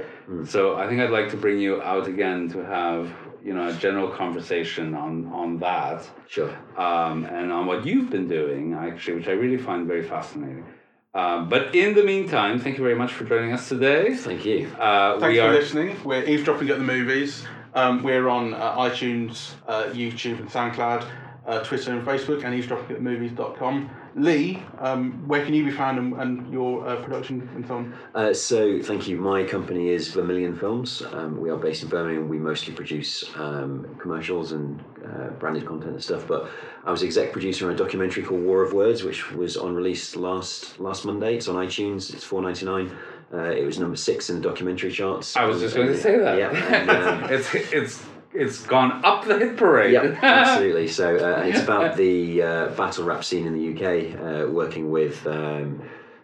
So I think I'd like to bring you out again to have you know a general conversation on on that. Sure. um, and on what you've been doing, actually, which I really find very fascinating. Um, but in the meantime, thank you very much for joining us today. Thank you. Uh, Thanks we for are listening. We're eavesdropping at the movies. Um, we're on uh, iTunes, uh, YouTube, and SoundCloud, uh, Twitter and Facebook, and eavesdroppingatthemovies.com. Lee, um, where can you be found and, and your uh, production and so on? Uh, so, thank you. My company is Vermilion Films. Um, we are based in Birmingham. We mostly produce um, commercials and uh, branded content and stuff. But I was exec producer on a documentary called War of Words, which was on release last last Monday. It's on iTunes. It's four ninety nine. Uh, it was number six in the documentary charts. I was just going to say that. Yeah, and, um, it's it's it's gone up the hit parade. Yep, absolutely. So uh, it's about the uh, battle rap scene in the UK, uh, working with um,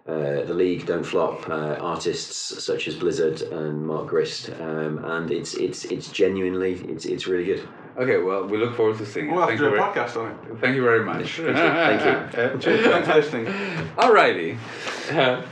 uh, the League, Don't Flop, uh, artists such as Blizzard and Mark Grist, um, and it's it's it's genuinely it's it's really good. okay, well, we look forward to seeing it. We'll have thank, to you do a very, podcast on it. thank you very much. Thank you. Cheers. Thanks for listening. Alrighty. Uh,